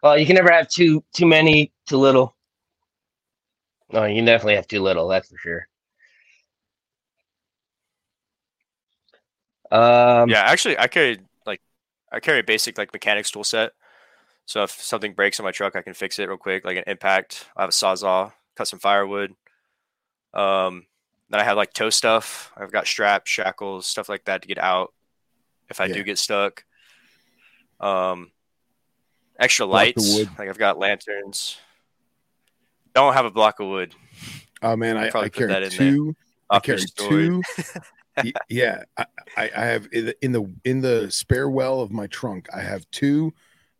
Well, you can never have too too many, too little. No, you definitely have too little. That's for sure. Um, Yeah, actually, I carry like I carry a basic like mechanics tool set. So if something breaks on my truck, I can fix it real quick, like an impact. I have a sawzall, cut some firewood. Um, then I have like tow stuff. I've got straps, shackles, stuff like that to get out if I Yeah. do get stuck. Um, extra lights, like I've got lanterns. Don't have a block of wood. Oh man, I, Probably I put carry that in there. two. I carry two. Yeah, I, I have in the, in the in the spare well of my trunk. I have two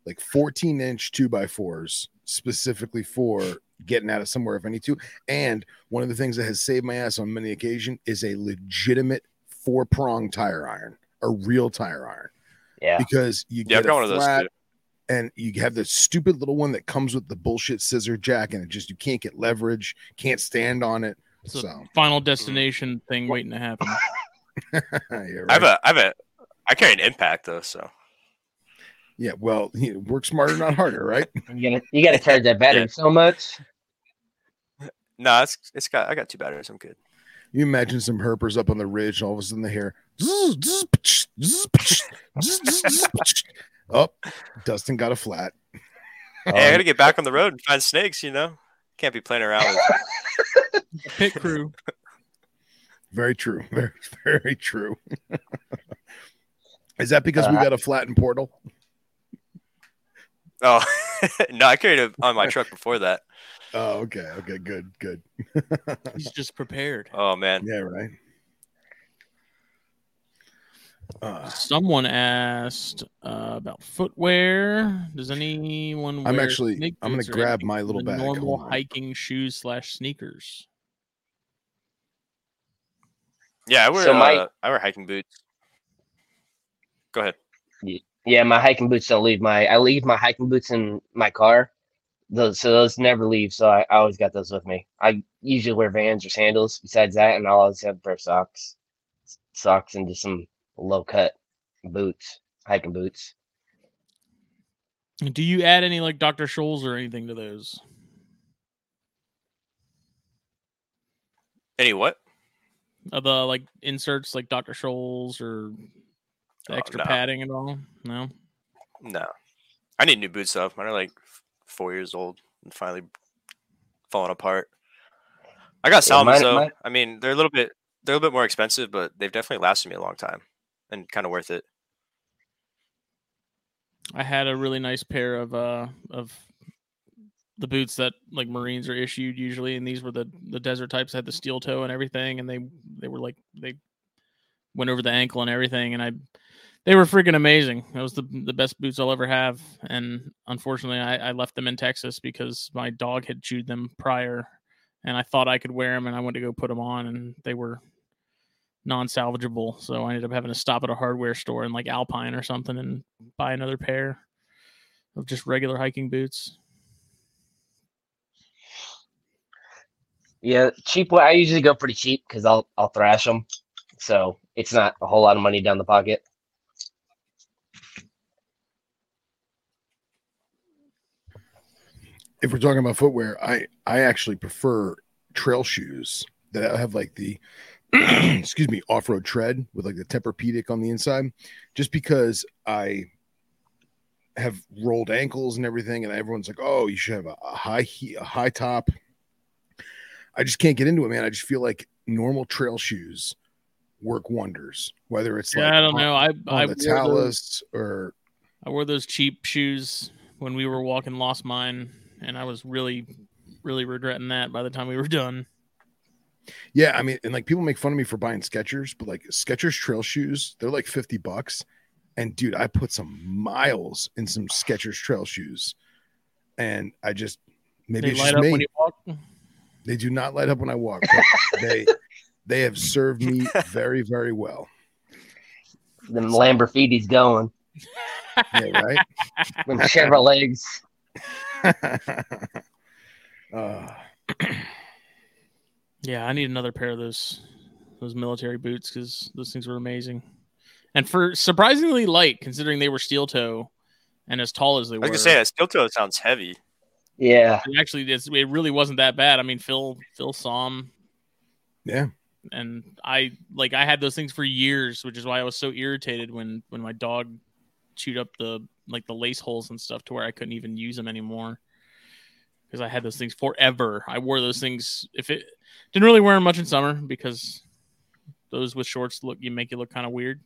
like 14 inch two by fours specifically for getting out of somewhere if I need to. And one of the things that has saved my ass on many occasion is a legitimate four prong tire iron, a real tire iron, yeah. because you Yeah, get got a one of those flat and you have the stupid little one that comes with the bullshit scissor jack, and it just you can't get leverage, can't stand on it. It's a So final destination thing waiting to happen. yeah, I have a, I have a, I carry an impact though, so yeah. Well, you know, work smarter, not harder, right? You gotta you gotta charge that battery Yeah. so much. no, it's it's got I got two batteries. I'm good. You imagine some herpers up on the ridge, and all of a sudden they hear. Oh, Dustin got a flat. Hey, I Um, gotta get back on the road and find snakes. You know, can't be playing around with. Pit crew. Very true. Very, very true. Is that because we Uh, got a flat in Portal? Oh no, I carried it on my truck before that. Oh, okay. Okay. Good. Good. He's just prepared. Oh man, yeah. Right. Uh, Someone asked uh, about footwear. Does anyone? I'm wear actually- snake I'm gonna grab my little bag. Normal hiking shoes slash sneakers. yeah, I wear So my- uh, I wear hiking boots. Go ahead. Yeah, my hiking boots don't leave my. I leave my hiking boots in my car. Those so those never leave. So I, I always got those with me. I usually wear Vans or sandals. Besides that, and I always have a pair of socks, socks and just some low cut boots, hiking boots. Do you add any like Dr. Scholl's or anything to those? Any what? Uh, the like inserts like Dr. Scholl's or the Oh, extra no. padding and all? No. No, I need new boots though. Mine are like four years old and finally falling apart. I got Yeah, Salomons mine- though. mine- I mean, they're a little bit they're a little bit more expensive, but they've definitely lasted me a long time and kind of worth it. I had a really nice pair of uh of the boots that like Marines are issued usually, and these were the the desert types that had the steel toe and everything, and they they were like they went over the ankle and everything, and I they were freaking amazing. That was the the best boots I'll ever have, and unfortunately, I, I left them in Texas because my dog had chewed them prior, and I thought I could wear them, and I went to go put them on, and they were non-salvageable. So I ended up having to stop at a hardware store in like Alpine or something and buy another pair of just regular hiking boots. Yeah, cheap. I usually go pretty cheap because I'll I'll thrash them, so it's not a whole lot of money down the pocket. If we're talking about footwear, I I actually prefer trail shoes that have like the excuse me off-road tread with like the Tempur-Pedic on the inside, just because I have rolled ankles and everything, and everyone's like, "Oh, you should have a, a high he- a high top." I just can't get into it, man. I just feel like normal trail shoes work wonders. Whether it's Yeah, like I don't on- know. I I the wore, those, Talus or I wore those cheap shoes when we were walking Lost Mine, and I was really really regretting that by the time we were done. Yeah, I mean, and like people make fun of me for buying Skechers, but like Skechers trail shoes, they're like 50 bucks. And dude, I put some miles in some Skechers trail shoes. And I just maybe They it's light just up me. when you walk. they do not light up when I walk, but they they have served me very, very well. Them Lamborghinis going, Yeah, right. them Chevrolets. uh, Yeah, I need another pair of those those military boots because those things were amazing, and for surprisingly light considering they were steel toe and as tall as they I were. was gonna say that steel toe sounds heavy. Yeah, it actually, it's, it really wasn't that bad. I mean, Phil Phil saw 'em, yeah. and I like I had those things for years, which is why I was so irritated when when my dog chewed up the like the lace holes and stuff to where I couldn't even use them anymore because I had those things forever. I wore those things if it didn't really wear them much in summer because those with shorts look you make you look kind of weird.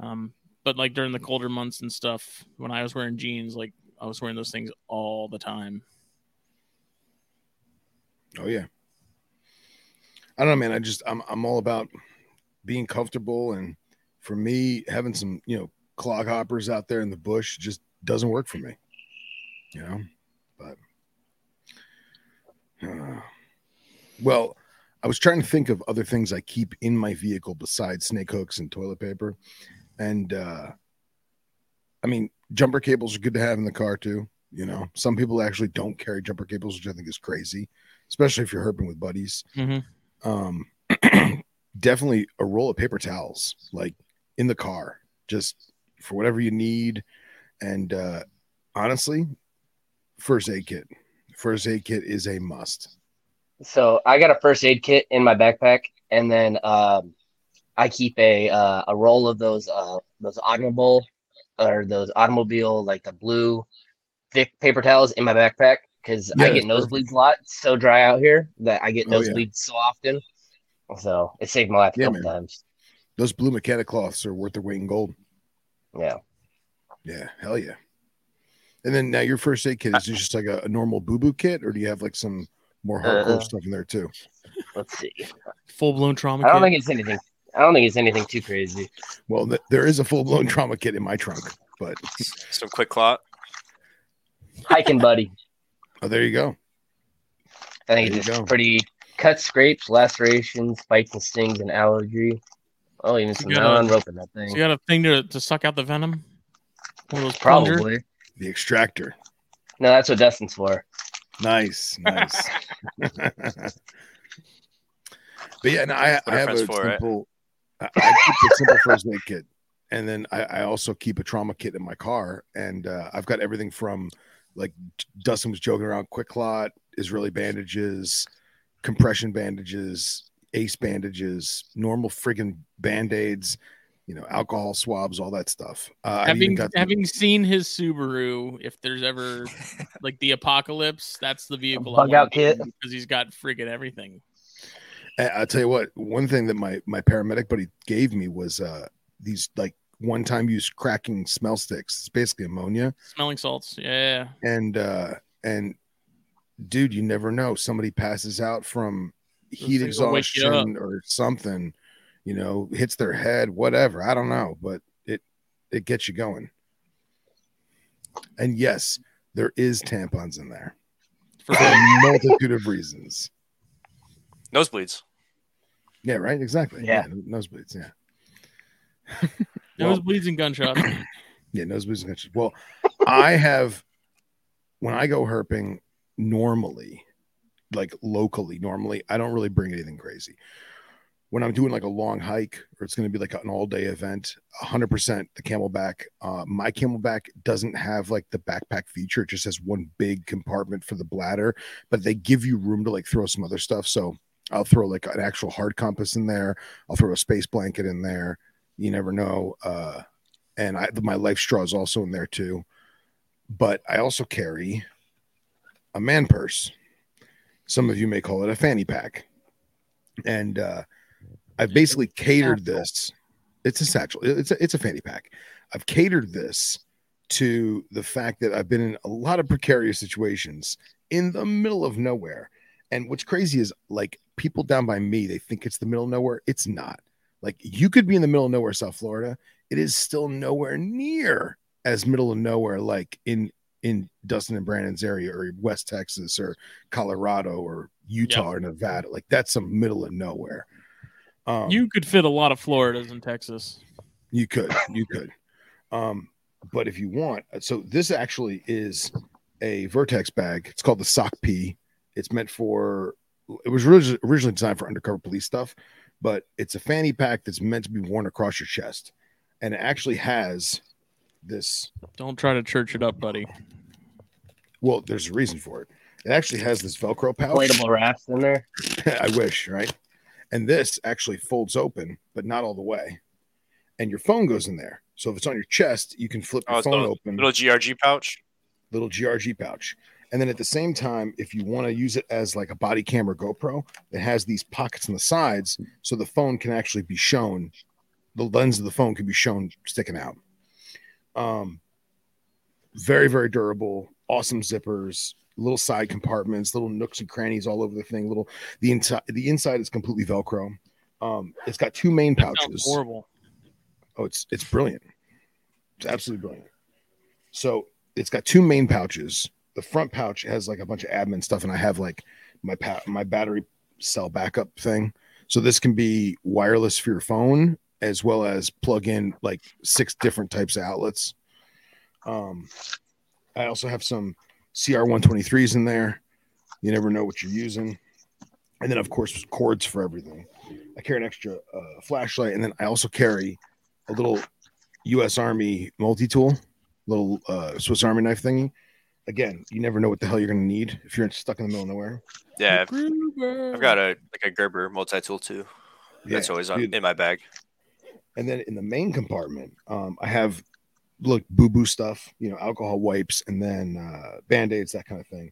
Um, but like during the colder months and stuff, when I was wearing jeans, like I was wearing those things all the time. Oh yeah. I don't know, man. I just I'm I'm all about being comfortable and for me having some, you know, clog hoppers out there in the bush just doesn't work for me. You know? But uh, well, I was trying to think of other things I keep in my vehicle besides snake hooks and toilet paper. And uh I mean, jumper cables are good to have in the car too. You know, some people actually don't carry jumper cables, which I think is crazy especially if you're herping with buddies. Mhm. Um, definitely a roll of paper towels, like in the car, just for whatever you need. And uh, honestly, first aid kit. First aid kit is a must. So I got a first aid kit in my backpack, and then um, I keep a uh, a roll of those uh, those automobile or those automobile like the blue thick paper towels in my backpack because Yeah, I get nosebleeds a lot. It's so dry out here that I get Oh, yeah. nosebleeds so often. So it saved my life a Yeah, couple man. times. Those blue mechanic cloths are worth their weight in gold. Yeah. Yeah, hell yeah. And then now your first aid kit is just like a, a normal boo boo kit, or do you have like some more hardcore Uh, stuff in there too? Let's see. Full blown trauma. I don't kit. think it's anything. I don't think it's anything too crazy. Well, th- there is a full blown trauma kit in my trunk, but Some quick clot. Hiking buddy. oh, there you go. I think There it's just go. pretty cuts, scrapes, lacerations, bites and stings, and allergy. Oh, even some gotta- nylon rope in that So thing. you got a thing to, to suck out the venom? One of those plunger? Probably. The extractor. No, that's what Dustin's for. Nice, nice. but yeah, and I, I have a for it. simple. I, I keep a simple first aid kit, and then I, I also keep a trauma kit in my car, and uh, I've got everything from like Dustin was joking around, quick clot, Israeli bandages, compression bandages, ace bandages, normal friggin' band aids, you know, alcohol swabs, all that stuff. Uh, I even having got the- having seen his Subaru, if there's ever like the apocalypse, that's the vehicle. bug out kit? because he's got friggin' everything. I- I'll tell you what. One thing that my my paramedic buddy gave me was uh these like one time use cracking smell sticks. It's basically ammonia, Smelling salts, yeah. and uh and dude, you never know. Somebody passes out from heat things will wake you up. exhaustion or something, you know, hits their head, whatever. I don't know, but it it gets you going. And yes, there is tampons in there For for a multitude of reasons. Nosebleeds. Yeah, right. Exactly. Yeah. nosebleeds. Yeah. nosebleeds and gunshots. Yeah, nosebleeds and gunshots. Well, I have when I go herping normally, like locally, normally, I don't really bring anything crazy. When I'm doing like a long hike or it's going to be like an all day event, 100% the CamelBak. Uh, my CamelBak doesn't have like the backpack feature. It just has one big compartment for the bladder, but they give you room to like throw some other stuff. So I'll throw like an actual hard compass in there. I'll throw a space blanket in there. You never know. Uh, and I, my LifeStraw is also in there too. But I also carry a man purse. Some of you may call it a fanny pack. And uh, I've basically catered this. It's a satchel. It's a, it's a fanny pack. I've catered this to the fact that I've been in a lot of precarious situations in the middle of nowhere. And what's crazy is like people down by me, they think it's the middle of nowhere. It's not. Like you could be in the middle of nowhere, South Florida. It is still nowhere near as middle of nowhere, like in in Dustin and Brandon's area or West Texas or Colorado or Utah or Nevada. Like that's some middle of nowhere. Um, you could fit a lot of Floridas in Texas. you could, you could. Um, but if you want, so this actually is a Vertx bag. It's called the Sock P. It's meant for. It was originally designed for undercover police stuff, but it's a fanny pack that's meant to be worn across your chest, and it actually has this. Don't try to church it up, buddy. Well, there's a reason for it. It actually has this Velcro pouch. Inflatable rafts in there. I wish, right? And this actually folds open, but not all the way. And your phone goes in there. So if it's on your chest, you can flip your Oh, phone little, open. little GRG pouch. little GRG pouch. And then at the same time, if you want to use it as like a body camera GoPro, it has these pockets on the sides so the phone can actually be shown. The lens of the phone can be shown sticking out. Um, very, very durable, awesome zippers, little side compartments, little nooks and crannies all over the thing. Little the inside the inside is completely Velcro. Um, it's got two main pouches. horrible. Oh, it's it's brilliant. It's absolutely brilliant. So it's got two main pouches. The front pouch has like a bunch of admin stuff, and I have like my pa- my battery cell backup thing. So this can be wireless for your phone as well as plug in like six different types of outlets. Um, I also have some CR 123s in there. You never know what you're using. And then, of course, cords for everything. I carry an extra uh, flashlight, and then I also carry a little U.S. Army multi-tool, little uh, Swiss Army knife thingy. Again, you never know what the hell you're going to need if you're stuck in the middle of nowhere. Yeah, I've, I've got a like a Gerber multi tool too. That's always on, dude. in my bag. And then in the main compartment, um, I have look boo boo stuff, you know, alcohol wipes, and then uh, band aids, that kind of thing.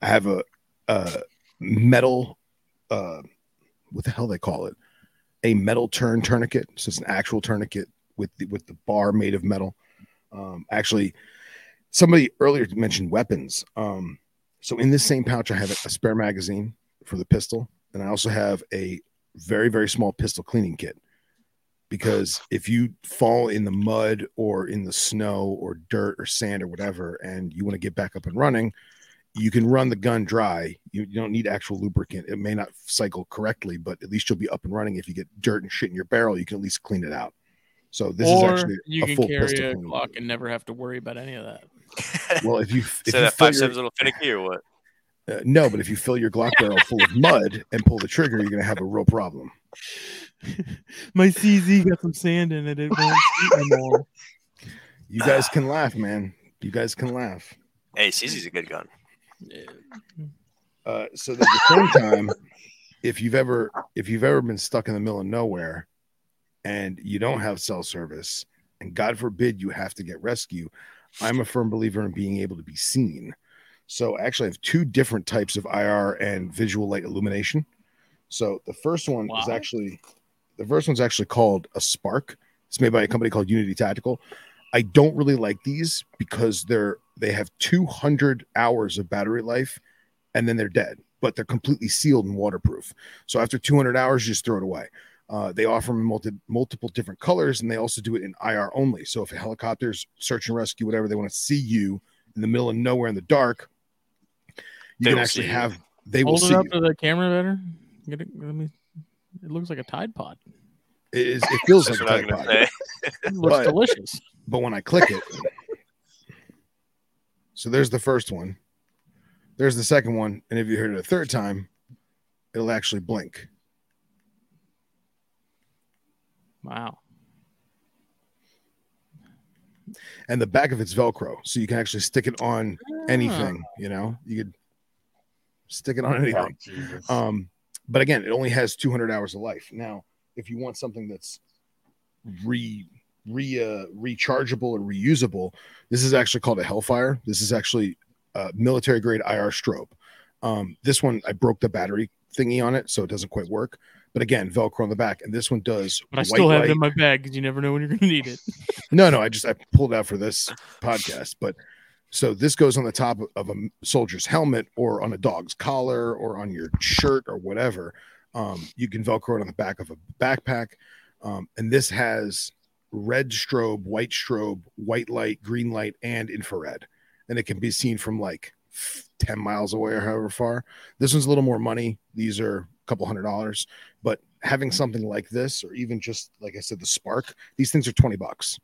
I have a, a metal, uh, what the hell they call it, a metal turn tourniquet. So it's an actual tourniquet with the, with the bar made of metal. Um, actually, somebody earlier mentioned weapons. Um, so in this same pouch, I have a spare magazine for the pistol, and I also have a very very small pistol cleaning kit because if you fall in the mud or in the snow or dirt or sand or whatever and you want to get back up and running you can run the gun dry. You, you don't need actual lubricant. It may not cycle correctly but at least you'll be up and running. If you get dirt and shit in your barrel you can at least clean it out. So this or is actually you a can full carry pistol a cleaning. Glock and never have to worry about any of that. well if you if Say you that five your, sevens a little finicky or what? uh, no but if you fill your glock barrel full of mud and pull the trigger you're going to have a real problem My CZ got some sand in it. It won't shoot anymore. you guys can laugh man you guys can laugh Hey, CZ's a good gun. Uh, so that at the same time, if you've ever if you've ever been stuck in the middle of nowhere and you don't have cell service, and God forbid you have to get rescue, I'm a firm believer in being able to be seen. So actually, I have two different types of IR and visual light illumination. So the first one is actually the first one's actually called a Spark. It's made by a company called Unity Tactical. I don't really like these because they're they have 200 hours of battery life and then they're dead, but they're completely sealed and waterproof. So after 200 hours, you just throw it away. Uh, they offer them in multi- multiple different colors, and they also do it in IR only. So if a helicopter's search and rescue, whatever, they want to see you in the middle of nowhere in the dark, you They can will actually see you. have. They will Hold it see up you. to the camera better. Get it, let me, it looks like a Tide Pod. It, is, it feels like what a I was Tide Pod. say. It looks But- delicious. but when I click it, so there's the first one, there's the second one, and if you heard it a third time, it'll actually blink. Wow. And the back of it's Velcro, so you can actually stick it on Ah. anything. You know, you could stick it on Oh, anything. Jesus. Um, but again, it only has 200 hours of life. Now, if you want something that's re re uh, rechargeable or reusable, this is actually called a Hellfire. This is actually a military grade IR strobe. Um, this one I broke the battery thingy on it, so it doesn't quite work. But again, Velcro on the back, and this one does. But I still have it in my bag because you never know when you're going to need it. No, no, I just I pulled it out for this podcast. But so this goes on the top of a soldier's helmet or on a dog's collar or on your shirt or whatever. Um, you can Velcro it on the back of a backpack. Um, and this has red strobe, white strobe, white light, green light, and infrared. And it can be seen from like 10 miles away or however far. This one's a little more money. These are a couple hundred dollars. But having something like this, or even just like I said, the spark, these things are 20 bucks.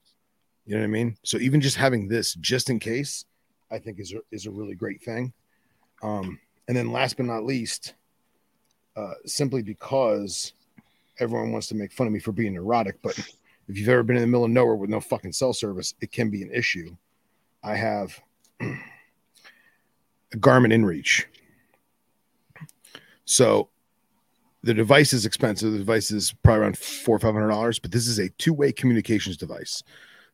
You know what I mean? So even just having this just in case, I think is a, is a really great thing. Um, and then last but not least, uh, simply because everyone wants to make fun of me for being neurotic, but if you've ever been in the middle of nowhere with no fucking cell service, it can be an issue. I have a Garmin InReach. So the device is expensive. The device is probably around four or five hundred dollars, but this is a two-way communications device.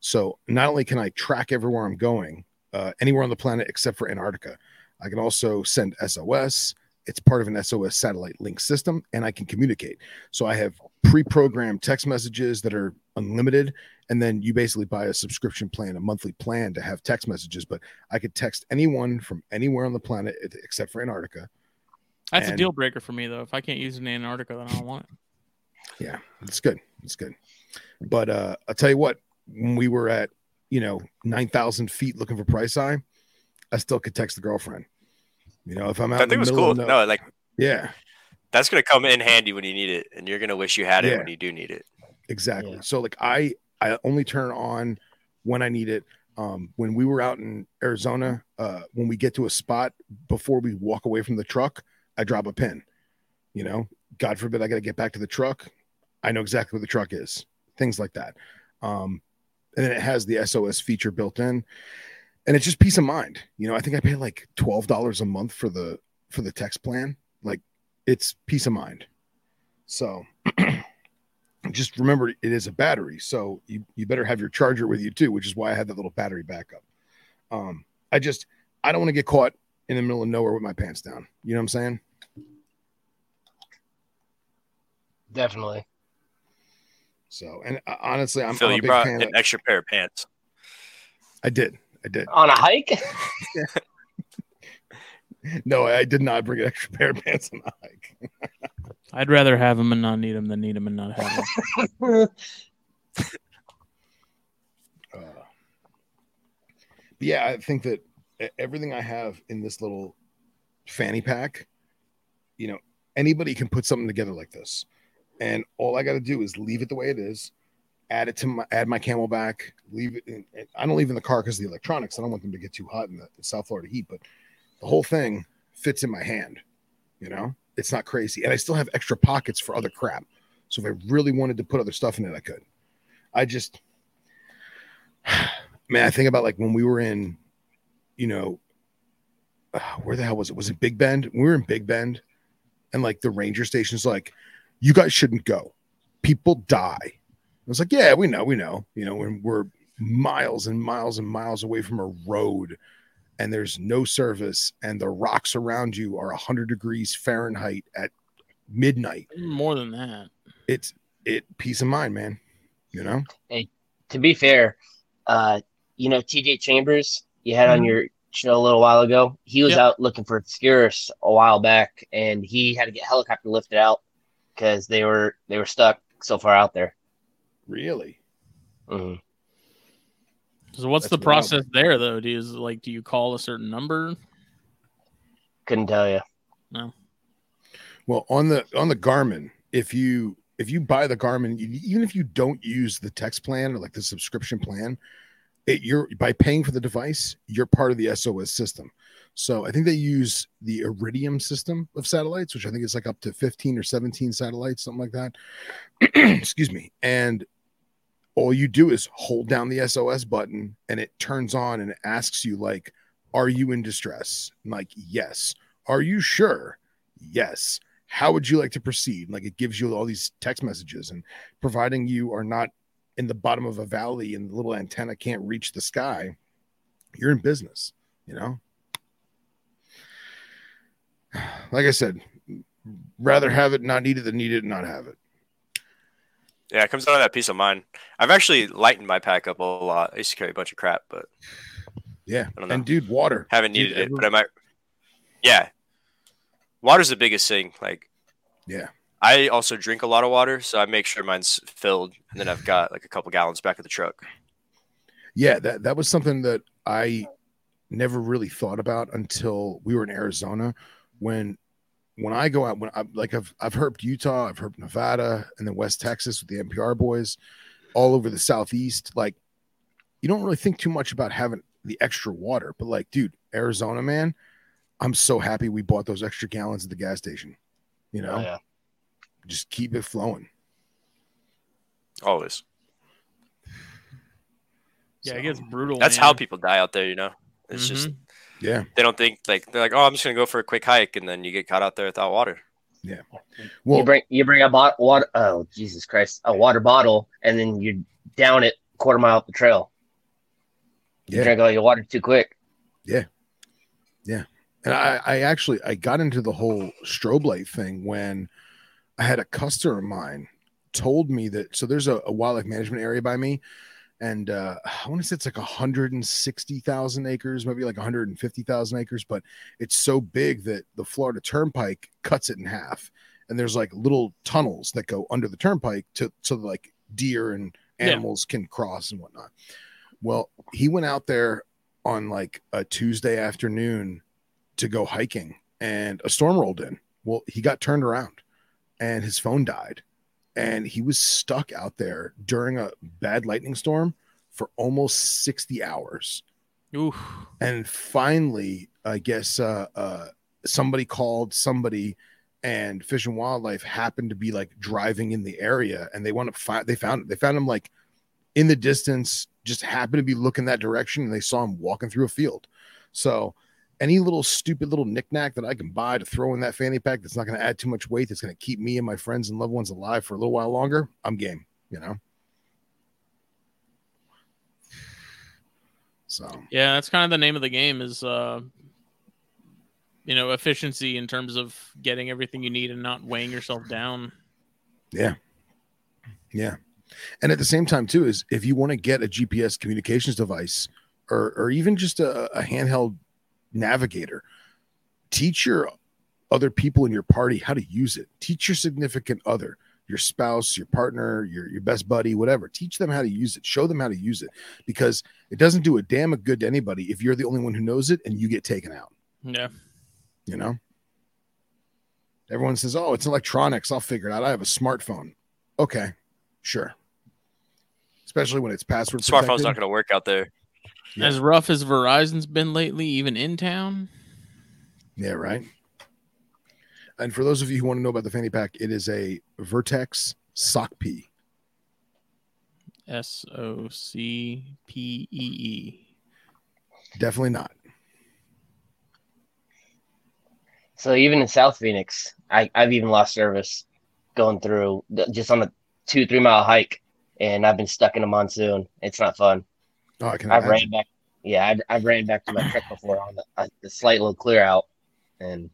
So not only can I track everywhere I'm going, uh, anywhere on the planet except for Antarctica, I can also send SOS. It's part of an SOS satellite link system, and I can communicate. So I have pre-programmed text messages that are unlimited, and then you basically buy a subscription plan, a monthly plan to have text messages. But I could text anyone from anywhere on the planet except for Antarctica. That's a deal breaker for me, though. If I can't use it in Antarctica, then I don't want it. Yeah, it's good. It's good. But uh I'll tell you what, when we were at, you know, 9,000 feet looking for pricei, I still could text the girlfriend. You know, if I'm out I think it was cool. of no- No, like yeah, that's gonna come in handy when you need it, and you're gonna wish you had it Yeah. when you do need it. exactly. Yeah. So like I I only turn on when I need it. Um, when we were out in Arizona, uh, when we get to a spot before we walk away from the truck, I drop a pin. You know, God forbid I got to get back to the truck. I know exactly where the truck is. Things like that. Um, and then it has the SOS feature built in, and it's just peace of mind. You know, I think I pay like twelve dollars a month for the for the text plan. Like, it's peace of mind. So. just remember it is a battery so you, you better have your charger with you too which is why i had that little battery backup um i just i don't want to get caught in the middle of nowhere with my pants down you know what i'm saying Definitely. So and uh, honestly i'm, Phil, I'm a you big brought fan an of, extra pair of pants. i did i did On a hike? no i did not bring an extra pair of pants on the hike I'd rather have them and not need them than need them and not have them. uh, but yeah i think that everything i have in this little fanny pack you know anybody can put something together like this and all i got to do is leave it the way it is add it to my add my CamelBak leave it in, i don't leave in the car because the electronics i don't want them to get too hot in the, the south florida heat but the whole thing fits in my hand you know? It's not crazy and i still have extra pockets for other crap. So if i really wanted to put other stuff in it i could. I just man i think about like when we were in you know where the hell was it? Was it big bend? We were in big bend and like the ranger station's like you guys shouldn't go people die i was like yeah we know we know you know when we're miles and miles and miles away from a road and there's no service and the rocks around you are 100 degrees fahrenheit at midnight More than that. it's it peace of mind man you know to be fair, uh, you know, TJ Chambers, you had on Mhm. your show a little while ago. He was Yep. out looking for Obscurus a while back, and he had to get helicopter lifted out because they were they were stuck so far out there. Really? Mhm. So what's That's the wild. process there though? Do you like do you call a certain number? Couldn't tell you. No. Well, on the on the Garmin, if you if you buy the Garmin, even if you don't use the text plan or like the subscription plan, it you're by paying for the device, you're part of the SOS system. So I think they use the Iridium system of satellites, which I think is like up to 15 or 17 satellites, something like that. Excuse me. And all you do is hold down the SOS button and it turns on and it asks you like, are you in distress? I'm like, yes. Are you sure? Yes. How would you like to proceed? Like it gives you all these text messages, and providing you are not in the bottom of a valley and the little antenna can't reach the sky, you're in business, you know? Like I said, rather have it not need it than need it and not have it. Yeah, it comes down to that peace of mind. I've actually lightened my pack up a lot. I used to carry a bunch of crap, but Yeah. I don't know. And dude, water. haven't Dude, needed it. every- But I might. Yeah, water's the biggest thing. Like Yeah. I also drink a lot of water, so I make sure mine's filled, and then I've got like a couple gallons back of the truck. Yeah, that that was something that I never really thought about until we were in Arizona. When when I go out, when I like I've I've herped Utah, I've herped Nevada, and then West Texas with the NPR boys, all over the southeast. Like, you don't really think too much about having the extra water, but like, dude, Arizona, man, I'm so happy we bought those extra gallons at the gas station. You know, Oh, yeah. just keep it flowing. Always. Yeah, So, it gets brutal. That's man. how people die out there. You know, it's just Mhm. Yeah. they don't think like they're like, oh, I'm just gonna go for a quick hike, and then you get caught out there without water. Yeah. Well, you bring you bring a bot water. Oh Jesus Christ! A water bottle, and then you down it quarter mile up the trail. You Yeah. drink all your water too quick. Yeah. Yeah. And I, I actually I got into the whole strobe light thing when I had a customer of mine told me that so there's a, a wildlife management area by me, and uh, I want to say it's like 160,000 acres, maybe like 150,000 acres, but it's so big that the Florida Turnpike cuts it in half, and there's like little tunnels that go under the turnpike to so like deer and Yeah. animals can cross and whatnot. Well, he went out there on like a Tuesday afternoon to go hiking and a storm rolled in. Well, he got turned around and his phone died. And he was stuck out there during a bad lightning storm for almost 60 hours. Oof. And finally, I guess uh, uh, somebody called somebody, and Fish and Wildlife happened to be like driving in the area, and they want to find. They found they found him like in the distance, just happened to be looking that direction, and they saw him walking through a field. So any little stupid little knickknack that I can buy to throw in that fanny pack that's not going to add too much weight, that's going to keep me and my friends and loved ones alive for a little while longer, I'm game. You know. So Yeah, that's kind of the name of the game is uh you know, efficiency in terms of getting everything you need and not weighing yourself down. Yeah. Yeah. And at the same time, too, is if you want to get a GPS communications device or, or even just a, a handheld navigator, teach your other people in your party how to use it. Teach your significant other, your spouse, your partner, your, your best buddy, whatever. Teach them how to use it. Show them how to use it because it doesn't do a damn good to anybody if you're the only one who knows it and you get taken out Yeah. you know everyone says oh it's electronics i'll figure it out i have a smartphone okay sure especially when it's password Smartphone's protected. not gonna work out there. Yeah. As rough as Verizon's been lately, even in town. yeah right and for those of you who want to know about the fanny pack it is a Vertx sock p S O C P E E. definitely not So even in South Phoenix, I, I've even lost service going through just on a two three mile hike, and I've been stuck in a monsoon. It's not fun. Oh i can I've imagine. ran back. Yeah, I've, I've ran back to my truck before on the, uh, the slight little clear out, and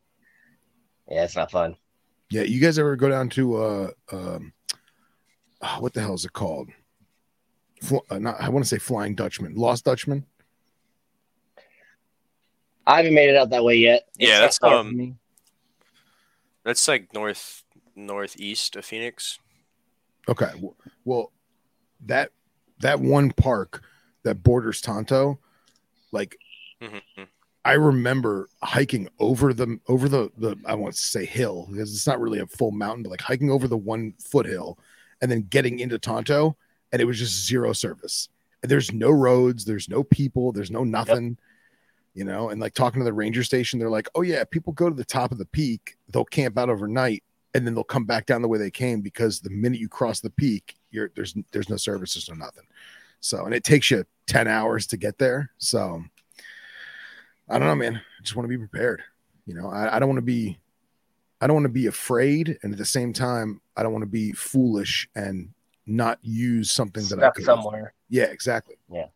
yeah, it's not fun. yeah you guys ever go down to uh um ah, what the hell is it called Fl- uh, not, i want to say flying dutchman lost dutchman I haven't made it out that way yet. It's Yeah, that's, far um, me. That's like north northeast of Phoenix. Okay. Well, that that one park that borders Tonto, like Mhm. I remember hiking over the over the the I want to say hill because it's not really a full mountain, but like hiking over the one foothill and then getting into Tonto, and it was just zero service. And there's no roads, there's no people, there's no nothing. You know, and like talking to the ranger station, they're like, "Oh yeah, people go to the top of the peak, they'll camp out overnight, and then they'll come back down the way they came because the minute you cross the peak, you're there's there's no service, there's no nothing. So, and it takes you ten hours to get there. So, I don't know, man. I just want to be prepared. You know, I, I don't want to be, I don't want to be afraid, and at the same time, I don't want to be foolish and not use something that I Stuck could. somewhere, Yeah, exactly. Yeah.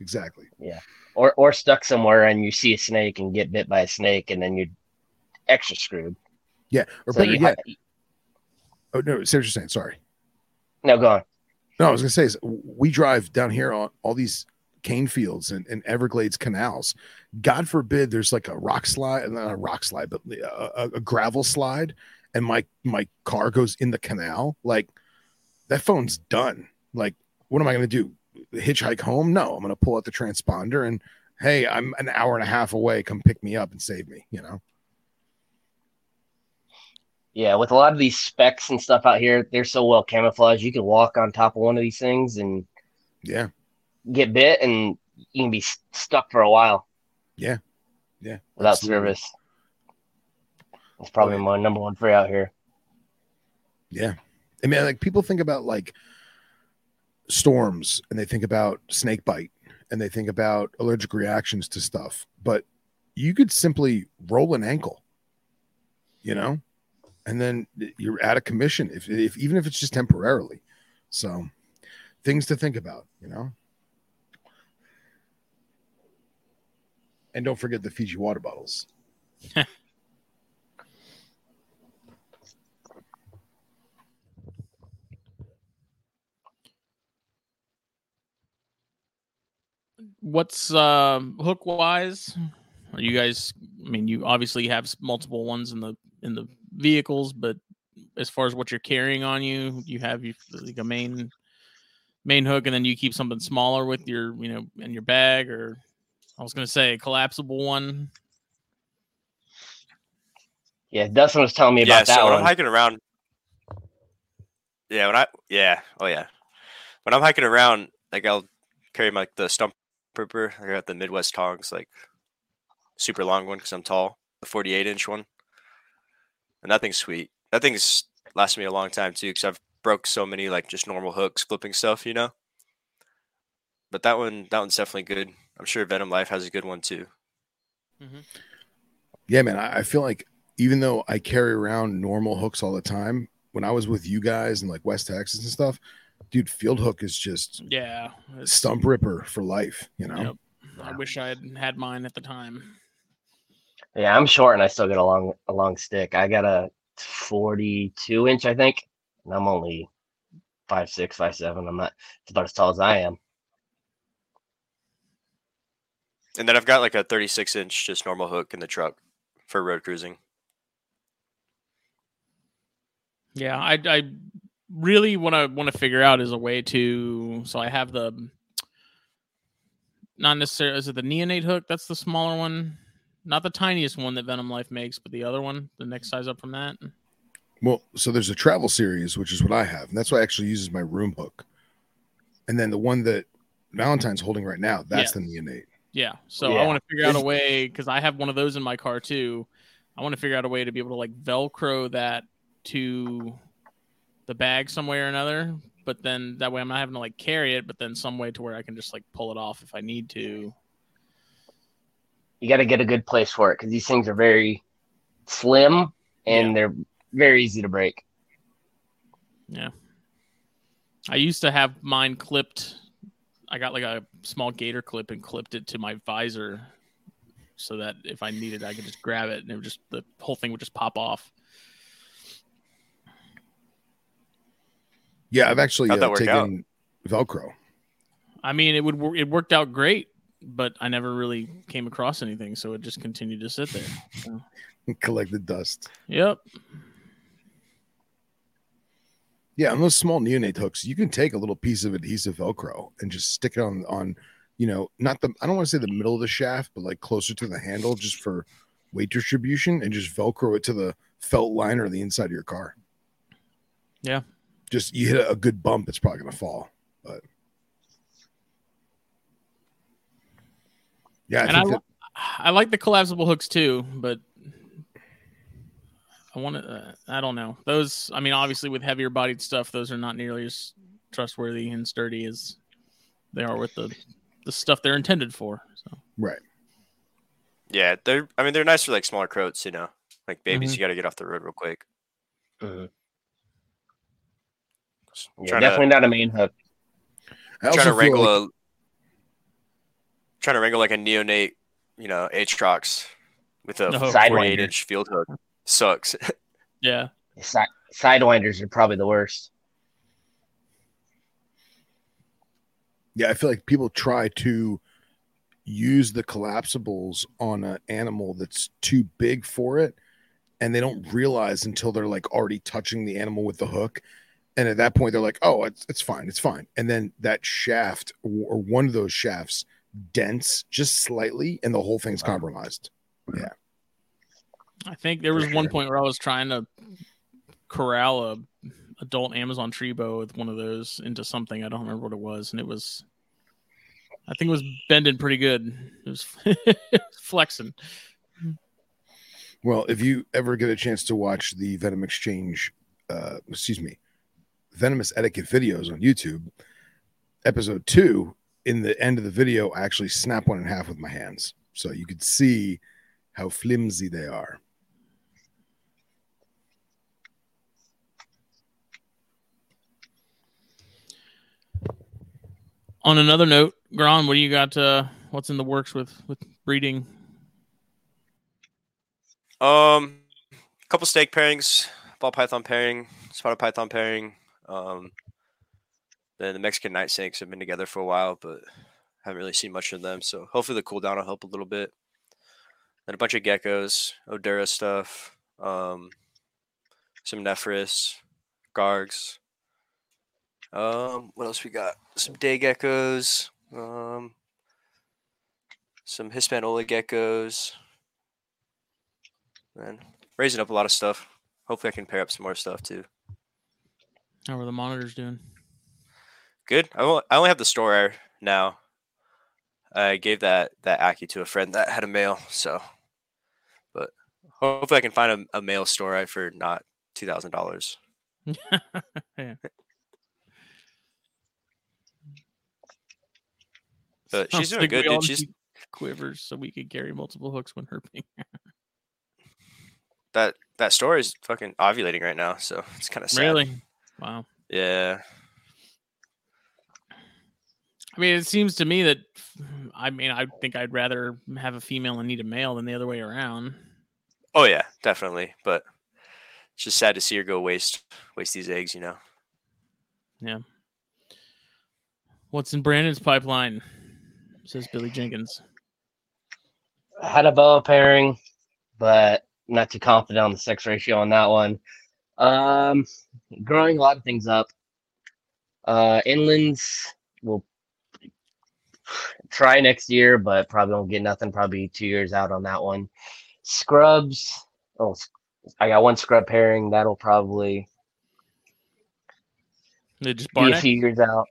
exactly. Yeah. Or or stuck somewhere, and you see a snake and get bit by a snake, and then you're extra screwed. Yeah, or So better you yet. ha- oh no, say what you're saying. Sorry. no, go on. No, I was gonna say is we drive down here on all these cane fields and, and Everglades canals. God forbid there's like a rock slide, not a rock slide, but a, a, gravel slide, and my my car goes in the canal. Like that phone's done. Like, what am I gonna do? Hitchhike home? No, I'm gonna pull out the transponder and hey, I'm an hour and a half away. Come pick me up and save me. You know? Yeah, with a lot of these specs and stuff out here, they're so well camouflaged. You can walk on top of one of these things and Yeah, get bit, and you can be stuck for a while yeah, yeah. without absolutely. service. It's probably my number one fear out here. Yeah. I mean, like people think about like storms and they think about snake bite and they think about allergic reactions to stuff, but you could simply roll an ankle, you know, and then you're out of commission if, if even if it's just temporarily. So things to think about, you know. And don't forget the Fiji water bottles. What's um hook wise? Are you guys? I mean, you obviously have multiple ones in the in the vehicles, but as far as what you're carrying on you, you have you like a main main hook, and then you keep something smaller with your you know in your bag, or I was gonna say a collapsible one. Yeah, Dustin was telling me yeah, about that so when one. I'm hiking around, yeah, when I yeah, oh yeah, when I'm hiking around, like I'll carry my like the stump ripper. I got the Midwest tongs, like super long one because I'm tall, the 48 inch one, and that thing's sweet. That thing's lasted me a long time too because I've broke so many like just normal hooks flipping stuff, you know. But that one, that one's definitely good. I'm sure Venom Life has a good one too. Mm-hmm. Yeah, man. I, I feel like even though I carry around normal hooks all the time, when I was with you guys in like West Texas and stuff, dude, field hook is just Yeah, stump ripper for life, you know? Yep. I wish I had had mine at the time. Yeah, I'm short and I still get a long a long stick. I got a 42 inch, I think, and I'm only five six, five seven. I'm not. It's about as tall as I am. And then I've got like a 36 inch just normal hook in the truck for road cruising. Yeah, I I really want to want to figure out is a way to so I have the not necessarily is it the neonate hook that's the smaller one not the tiniest one that Venom Life makes but the other one the next size up from that. Well, so there's a travel series, which is what I have, and that's what I actually uses my room hook. And then the one that Valentine's holding right now, that's the neonate. yeah so I want to figure out a way because I have one of those in my car too. I want to figure out a way to be able to like velcro that to the bag some way or another but then that way I'm not having to like carry it but then some way to where I can just like pull it off if I need to You got to get a good place for it because these things are very slim and they're very easy to break. Yeah. I used to have mine clipped. I got like a small gator clip and clipped it to my visor so that if I needed, I could just grab it and it would just, the whole thing would just pop off. Yeah, I've actually How'd uh, work taken Velcro. I mean, it would, wor- it worked out great. But I never really came across anything, so it just continued to sit there. So, Collect the dust. yep. Yeah, on those small neonate hooks, you can take a little piece of adhesive Velcro and just stick it on on, you know, not the I don't want to say the middle of the shaft, but like closer to the handle, just for weight distribution, and just Velcro it to the felt liner the inside of your car. Yeah. Just you hit a good bump, it's probably gonna fall. But yeah, I And I, that, I like the collapsible hooks too, but I want to. Uh, I don't know those. I mean, obviously with heavier bodied stuff, those are not nearly as trustworthy and sturdy as they are with the the stuff they're intended for. So right. Yeah, they're. I mean, they're nice for like smaller croats, you know, like babies. Mhm. You got to get off the road real quick. Mhm. Just Yeah, trying definitely not a main hook. I to, trying to wrangle like- a, trying to wrangle like a neonate, you know, atrox with a No. 48 inch field hook sucks. yeah, Si- sidewinders are probably the worst. Yeah, I feel like people try to use the collapsibles on an animal that's too big for it, and they don't realize until they're like already touching the animal with the hook. And at that point, they're like, "Oh, it's it's fine, it's fine." And then that shaft or or one of those shafts dents just slightly, and the whole thing's compromised. Yeah. I think there was one point where I was trying to corral a adult Amazon tree boa with one of those into something. I don't remember what it was, and it was. I think it was bending pretty good. It was flexing. Well, if you ever get a chance to watch the Venom Exchange, uh, excuse me, Venomous Etiquette videos on YouTube, episode two, in the end of the video, I actually snap one in half with my hands. So you could see how flimsy they are. On another note, Grahn, what do you got? Uh, what's in the works with with breeding? Um, a couple snake pairings, ball python pairing, spotted python pairing. Um, then the Mexican night snakes have been together for a while, but haven't really seen much of them. So hopefully the cool down will help a little bit. Then a bunch of geckos, Oedura stuff, um, some Nephrurus, Gargs. Um, what else we got? Some day geckos, um, some Hispaniola geckos, and raising up a lot of stuff. Hopefully, I can pair up some more stuff too. How are the monitors doing? Good. I only, I only have the store now. I gave that that ackie to a friend that had a male, so. But hopefully, I can find a, a male store for not two thousand dollars. yeah. But she's doing good, dude. She's quivers so we could carry multiple hooks when herping. that that store is fucking ovulating right now, so it's kind of sad. really? Wow. Yeah. I mean, it seems to me that I mean, I think I'd rather have a female and need a male than the other way around. Oh yeah, definitely. But it's just sad to see her go waste waste these eggs. You know. Yeah. What's in Brandon's pipeline? Says Billy Jenkins. Had a boa pairing, but not too confident on the sex ratio on that one. Um, growing a lot of things up. Uh, inlands will try next year, but probably won't get nothing. Probably two years out on that one. Scrubs. Oh, I got one scrub pairing. That'll probably They just be a few years out.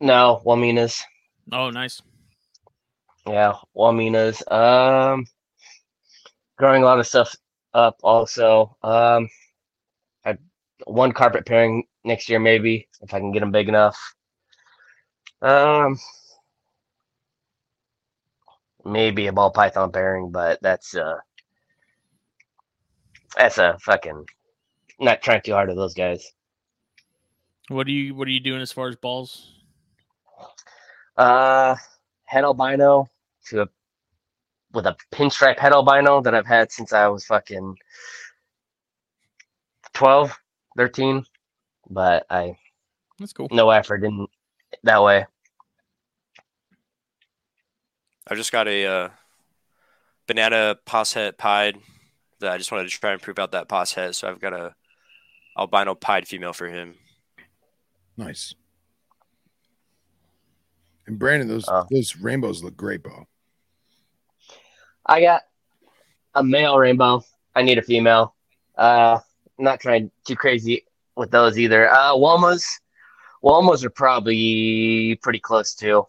No, Waminas. Oh, nice. Yeah, Waminas. Um, growing a lot of stuff up also. Um, I one carpet pairing next year maybe if I can get them big enough. Um, maybe a ball python pairing, but that's uh, that's a fucking not trying too hard of those guys. What are you What are you doing as far as balls? Uh, head albino to a with a pinstripe head albino that I've had since I was fucking 12, 13. But I That's cool. no effort in that way. I've just got a uh, banana posset pied that I just wanted to try and prove out that posset. So I've got a albino pied female for him. Nice. And Brandon, those Oh. those rainbows look great, Bo. I got a male rainbow. I need a female. Uh, I'm not trying too crazy with those either. Uh, Walmas, Walmas are probably pretty close too.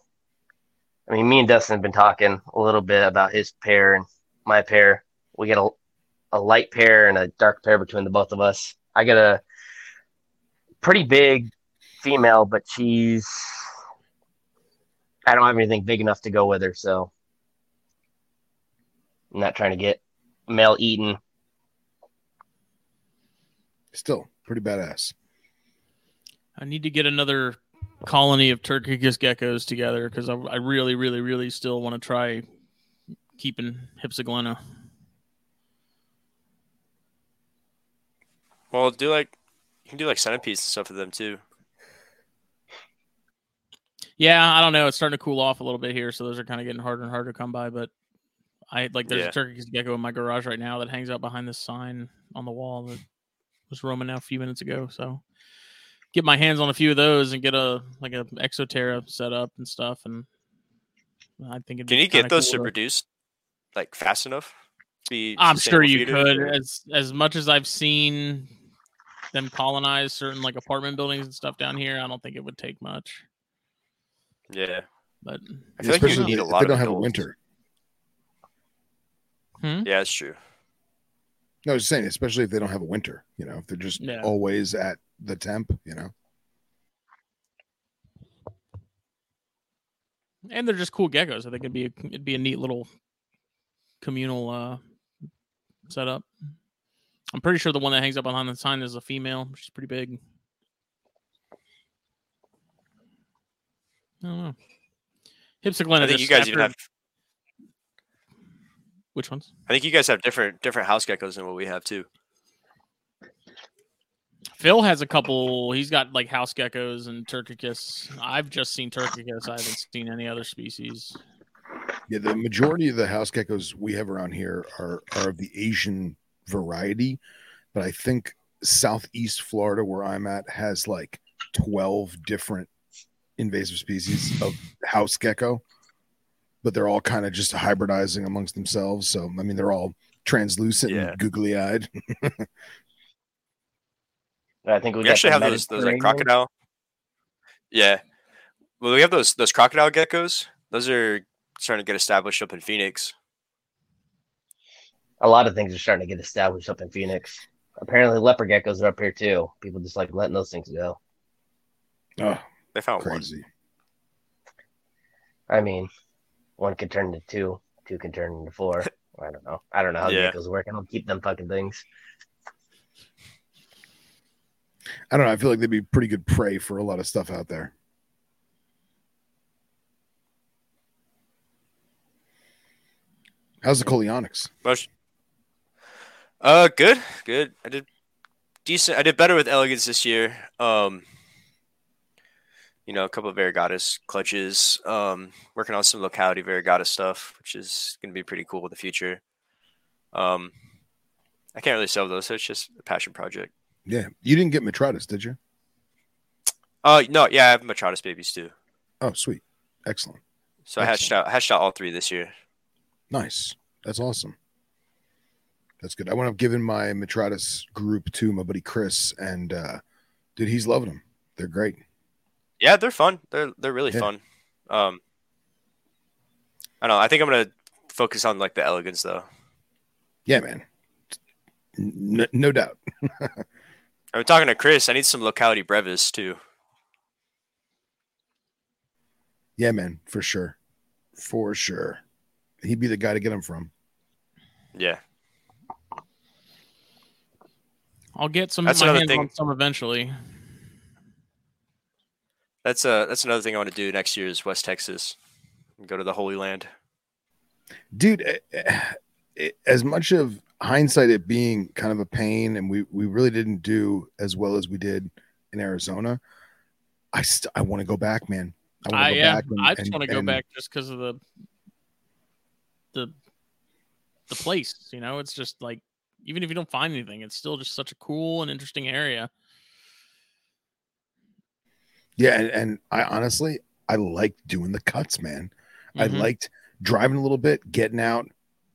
I mean, me and Dustin have been talking a little bit about his pair and my pair. We got a a light pair and a dark pair between the both of us. I got a pretty big female, but she's I don't have anything big enough to go with her, so I'm not trying to get male eaten. Still pretty badass. I need to get another colony of Turcicus geckos together because I, I really, really, really still want to try keeping Hypsiglena. Well, do like you can do like centipedes and stuff with them too. Yeah, I don't know. It's starting to cool off a little bit here, so those are kind of getting harder and harder to come by. But I like there's Yeah. a Turcicus gecko in my garage right now that hangs out behind this sign on the wall that was roaming out a few minutes ago. So get my hands on a few of those and get a like a Exo Terra set up and stuff. And I think it'd Can be you get those cool to to- produce like fast enough? Be I'm sure you feeders, could. As as much as I've seen them colonize certain like apartment buildings and stuff down here, I don't think it would take much. Yeah, But I feel like you Especially need a lot if of they don't have a adults. winter. Hmm? yeah, that's true. No, I was just saying, especially if they don't have a winter, you know, if they're just Yeah. always at the temp, you know. and they're just cool geckos. I think it'd be a, it'd be a neat little communal uh setup. I'm pretty sure the one that hangs up behind the sign is a female, She's pretty big. I don't know. Hypsiglena. I think you guys even have. which ones? I think you guys have different different house geckos than what we have too. Phil has a couple. He's got like house geckos and turcicus. I've just seen turcicus. I haven't seen any other species. Yeah, the majority of the house geckos we have around here are are of the Asian variety, but I think southeast Florida, where I'm at, has like twelve different invasive species of house gecko, but they're all kind of just hybridizing amongst themselves. So I mean, they're all translucent Yeah. and googly eyed. I think we, We actually have those those like crocodile. Yeah, well, we have those those crocodile geckos. Those are starting to get established up in Phoenix. A lot of things are starting to get established up in Phoenix. Apparently, leopard geckos are up here too. People just like letting those things go. Oh, They found one. I mean, one can turn into two, two can turn into four. I don't know. I don't know how Yeah. geckos work. I don't keep them fucking things. I don't know. I feel like they'd be pretty good prey for a lot of stuff out there. How's the Coleonyx? Most. Uh, good, good. I did decent. I did better with elegans this year. Um, you know, a couple of variegatus clutches. Um, working on some locality variegatus stuff, which is going to be pretty cool in the future. Um, I can't really sell those, so it's just a passion project. Yeah, you didn't get mitratus, did you? Uh, no, yeah, I have mitratus babies too. Oh, sweet, excellent, So I hatched out hatched out all three this year. nice. That's awesome. That's good. I went to give in my mitratus group to my buddy Chris, and uh, dude, he's loving them. They're great. Yeah, they're fun. They're they're really Yeah. fun. Um, I don't know. I think I'm gonna focus on like the elegans though. Yeah, man. N- no doubt. I'm talking to Chris. I need some locality brevis too. Yeah, man, for sure, for sure. He'd be the guy to get them from. Yeah. I'll get some That's my another hands thing. on some eventually. That's uh that's another thing I want to do next year is West Texas. Go to the Holy Land. dude eh, eh, as much of hindsight it being kind of a pain and we we really didn't do as well as we did in arizona i st- i want to go back man i want I to go yeah, back and- I just want to go and- back just because of the the the place. You know, it's just like even if you don't find anything, it's still just such a cool and interesting area. Yeah, and, and I honestly I liked doing the cuts, man. I Mhm. liked driving a little bit, getting out,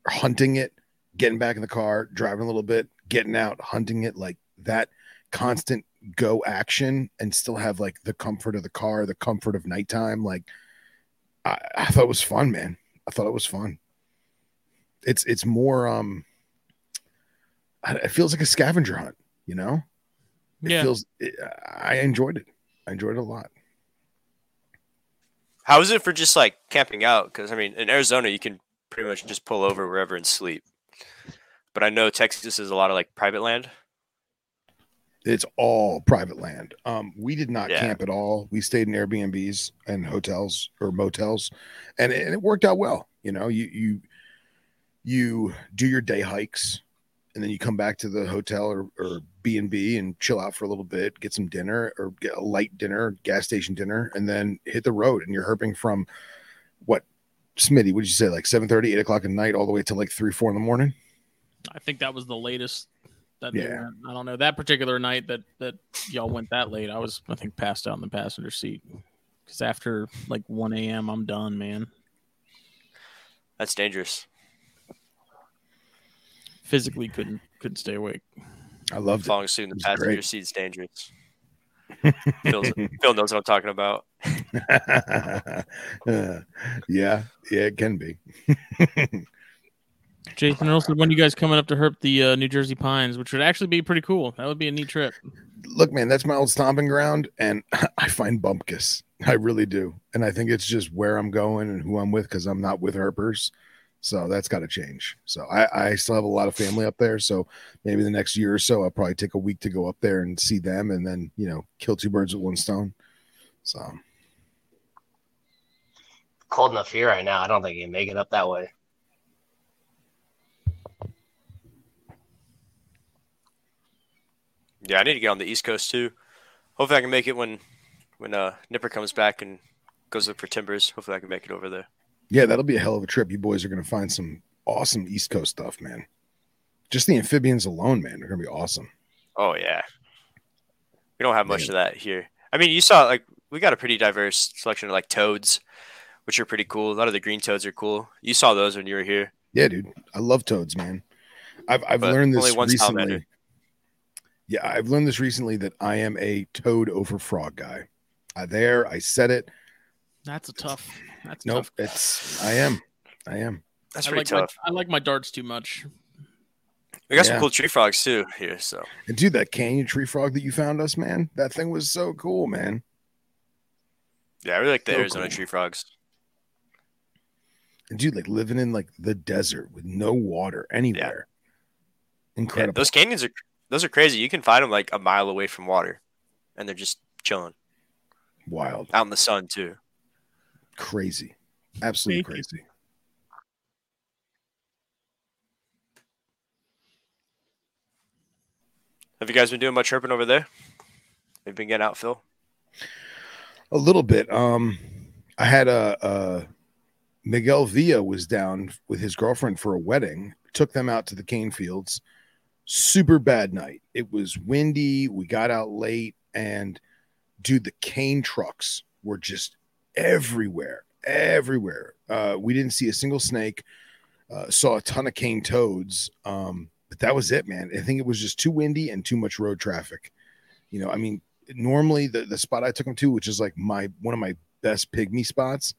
hunting it, getting back in the car, driving a little bit, getting out, hunting it, like that constant go action and still have like the comfort of the car, the comfort of nighttime. Like I, I thought it was fun, man. I thought it was fun. It's it's more um it feels like a scavenger hunt, you know? It yeah. feels it, I enjoyed it. I enjoyed it a lot. How is it for just like camping out? Because I mean, in Arizona, you can pretty much just pull over wherever and sleep. But I know Texas is a lot of like private land. It's all private land. Um, we did not Yeah. camp at all. We stayed in Airbnbs and hotels or motels, and it, and it worked out well. You know, you you you do your day hikes, and then you come back to the hotel or or B and B and chill out for a little bit, get some dinner or get a light dinner, gas station dinner, and then hit the road. And you're herping from what, Smitty? would you say? Like 7:30, 8 o'clock at night, all the way to like three, four in the morning. I think that was the latest that Yeah. I don't know that particular night that that y'all went that late. I was I think passed out in the passenger seat because after like one a.m. I'm done, man. That's dangerous. Physically couldn't couldn't stay awake. I love it. Falling asleep in the passenger great. seat's dangerous. Phil's, Phil knows what I'm talking about. Uh, yeah, yeah, it can be. Jason Nelson, when are you guys coming up to herp the uh, New Jersey Pines, which would actually be pretty cool. That would be a neat trip. Look, man, that's my old stomping ground, and I find bumpkus. I really do, and I think it's just where I'm going and who I'm with because I'm not with herpers. So that's got to change. So I, I still have a lot of family up there. So maybe the next year or so, I'll probably take a week to go up there and see them, and then you know, kill two birds with one stone. So Cold enough here right now. I don't think you can make it up that way. Yeah, I need to get on the East Coast too. Hopefully, I can make it when when uh, Nipper comes back and goes look for timbers. Hopefully, I can make it over there. yeah, that'll be a hell of a trip. You boys are going to find some awesome East Coast stuff, man. Just the amphibians alone, man, going to be awesome. Oh yeah, we don't have much Man. of that here. I mean, you saw like we got a pretty diverse selection of like toads, which are pretty cool. A lot of the green toads are cool. You saw those when you were here. Yeah, dude. I love toads, man. I've I've But learned this recently. salamander. Yeah, I've learned this recently that I am a toad over frog guy. I there, I said it. That's a tough. That's Nope, tough. it's I am. I am. That's I pretty like tough. my I like my darts too much. We got some cool tree frogs too here. So And dude, that canyon tree frog that you found us, man, that thing was so cool, man. yeah, I really like the So Arizona cool. tree frogs. And dude, like living in like the desert with no water anywhere. Yeah, Incredible. those canyons are those are crazy. You can find them like a mile away from water, and they're just chilling Wild. out in the sun too. Crazy. Absolutely crazy. Have you guys been doing much herping over there? Have you been getting out, Phil? A little bit. Um, I had a, a Miguel Villa was down with his girlfriend for a wedding. Took them out to the cane fields. Super bad night. It was windy. We got out late, and dude, the cane trucks were just everywhere, everywhere. Uh, we didn't see a single snake. Uh, saw a ton of cane toads. Um, but that was it, man. I think it was just too windy and too much road traffic. You know, I mean, normally the, the spot I took him to, which is like my one of my best pygmy spots,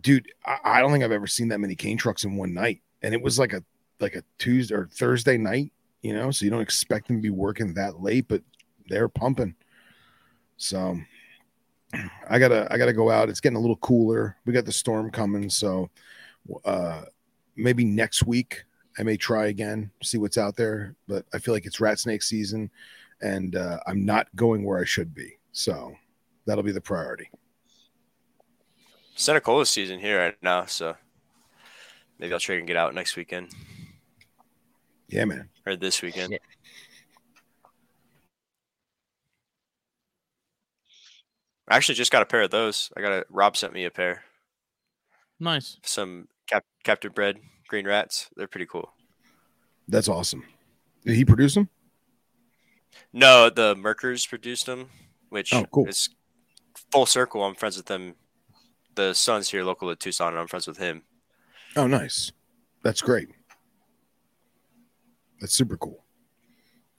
dude, I, I don't think I've ever seen that many cane trucks in one night. And it was like a like a Tuesday or Thursday night, you know, so you don't expect them to be working that late, but they're pumping. So I gotta I gotta go out. It's getting a little cooler. We got the storm coming, so uh maybe next week I may try again, see what's out there. But I feel like it's rat snake season and uh, I'm not going where I should be. So that'll be the priority. Senticolis season here right now, so maybe I'll try and get out next weekend Yeah, man. or this weekend. Yeah. I actually just got a pair of those. I got a Rob sent me a pair. Nice. Some cap- captive bred green rats. They're pretty cool. That's awesome. Did he produce them? No, the Merkers produced them, which Oh, cool. is full circle. I'm friends with them. The son's here local at Tucson, and I'm friends with him. Oh, nice. That's great. That's super cool.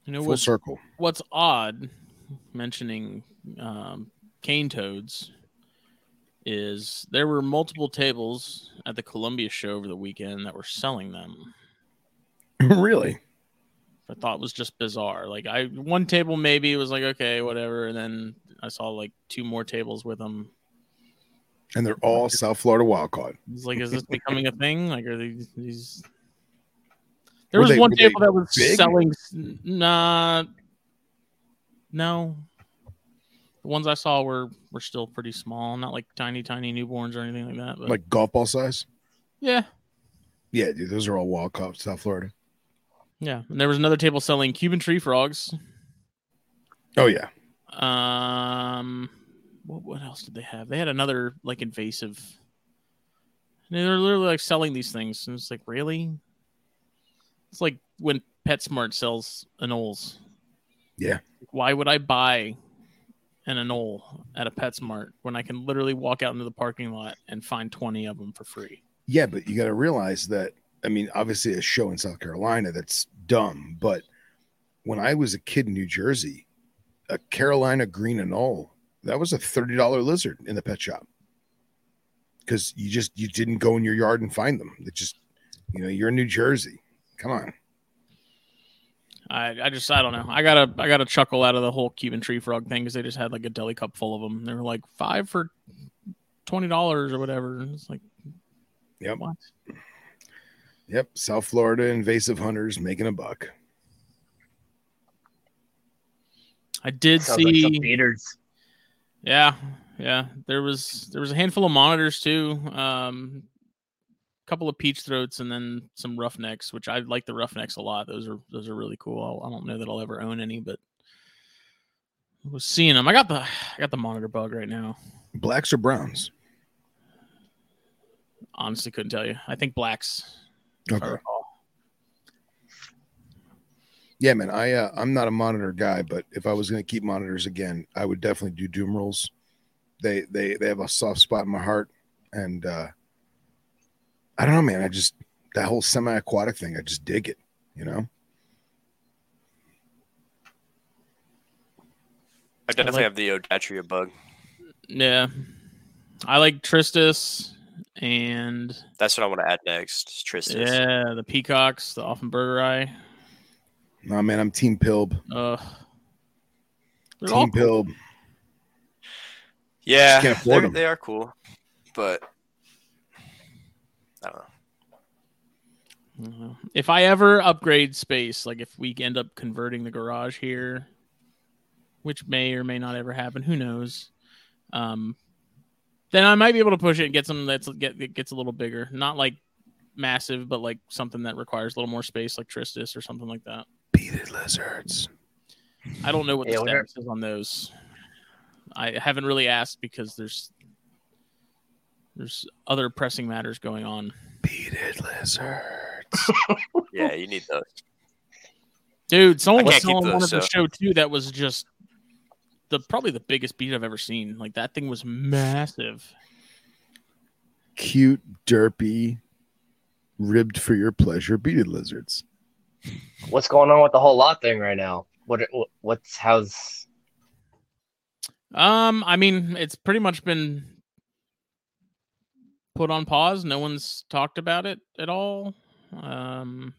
You know Full what's circle. what's odd mentioning um, cane toads is there were multiple tables at the Columbia show over the weekend that were selling them. really? I thought was just bizarre. Like I one table maybe was like okay whatever, and then I saw like two more tables with them. And they're all South Florida wild caught. It's like is this becoming a thing? Like are these these? There Were was they- one table that was big? selling. Nah, no. The ones I saw were were still pretty small, not like tiny, tiny newborns or anything like that. But Like golf ball size? yeah, Yeah, dude. Those are all wild caught South Florida. yeah. And there was another table selling Cuban tree frogs. Oh, yeah. Um, what what else did they have? They had another like invasive. They're literally like selling these things, and it's like really. It's like when PetSmart sells anoles. Yeah. Why would I buy an anole at a PetSmart when I can literally walk out into the parking lot and find twenty of them for free? Yeah, but you got to realize that. I mean, obviously, a show in South Carolina that's dumb. But when I was a kid in New Jersey, a Carolina green anole that was a thirty dollar lizard in the pet shop because you just you didn't go in your yard and find them. It just you know you're in New Jersey. Come on. I, I just I don't know. I gotta I gotta chuckle out of the whole Cuban tree frog thing because they just had like a deli cup full of them. They were like five for twenty dollars or whatever. And It's like Yep. what? Yep. South Florida invasive hunters making a buck. I did Sounds like some see. yeah, yeah. There was there was a handful of monitors too. Um, a couple of peach throats and then some roughnecks, which I like the roughnecks a lot. Those are those are really cool. I'll, I don't know that I'll ever own any, but I was seeing them. I got the I got the monitor bug right now. Blacks or browns? Honestly, couldn't tell you. I think blacks. Okay. Yeah, man. I uh, I'm not a monitor guy, but if I was going to keep monitors again, I would definitely do Dumerils. They they they have a soft spot in my heart, and uh, I don't know, man. I just that whole semi-aquatic thing. I just dig it. You know. I definitely like- have the Odatria bug. Yeah. I like Tristis and That's what I want to add next. is Tristis. yeah, the peacocks, the auffenbergi. Nah, man. I'm Team Pilb. Uh, Team Pilb. Yeah, Can't afford they're- 'em. they are cool, but I don't know. Uh, If I ever upgrade space, like if we end up converting the garage here, which may or may not ever happen, who knows? Um, then I might be able to push it and get something that's get that gets a little bigger, not like massive, but like something that requires a little more space, like Tristis or something like that. Beaded lizards. I don't know what the Yeah, status is on those. I haven't really asked because there's there's other pressing matters going on. Beaded lizards. Yeah, you need those. Dude, someone was can't one those, at the show too that was just the probably the biggest beat I've ever seen. Like that thing was massive. Cute, derpy, ribbed for your pleasure. Beaded lizards. What's going on with the whole lot thing right now? What what's how's Um, I mean, it's pretty much been put on pause. No one's talked about it at all. Um,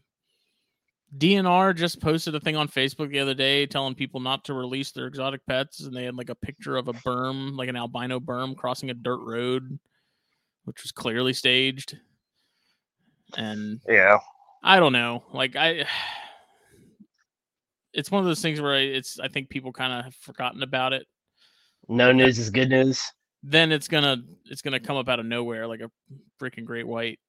DNR just posted a thing on Facebook the other day telling people not to release their exotic pets, and they had like a picture of a burm, like an albino burm, crossing a dirt road, which was clearly staged. And yeah? I don't know. Like I, it's one of those things where I, it's. I think people kind of have forgotten about it. No news is good news. Then it's gonna it's gonna come up out of nowhere like a freaking great white,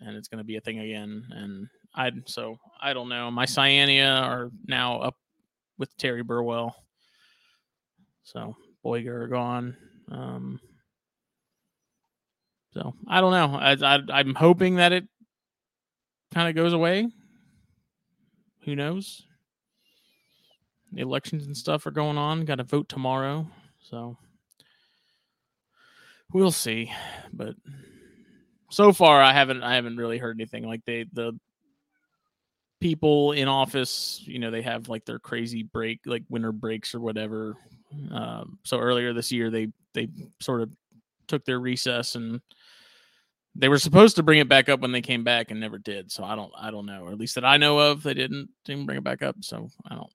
and it's gonna be a thing again. And I so I don't know. My Cyania are now up with Terry Burwell. So Boyger gone. Um, So I don't know. I, I I'm hoping that it kind of goes away. Who knows? The elections and stuff are going on. Got to vote tomorrow, so we'll see. But so far, I haven't I haven't really heard anything. Like they the people in office, you know, they have like their crazy break, like winter breaks or whatever. Um, so earlier this year, they they sort of took their recess and they were supposed to bring it back up when they came back and never did. So I don't I don't know, or at least that I know of, they didn't didn't bring it back up. So I don't.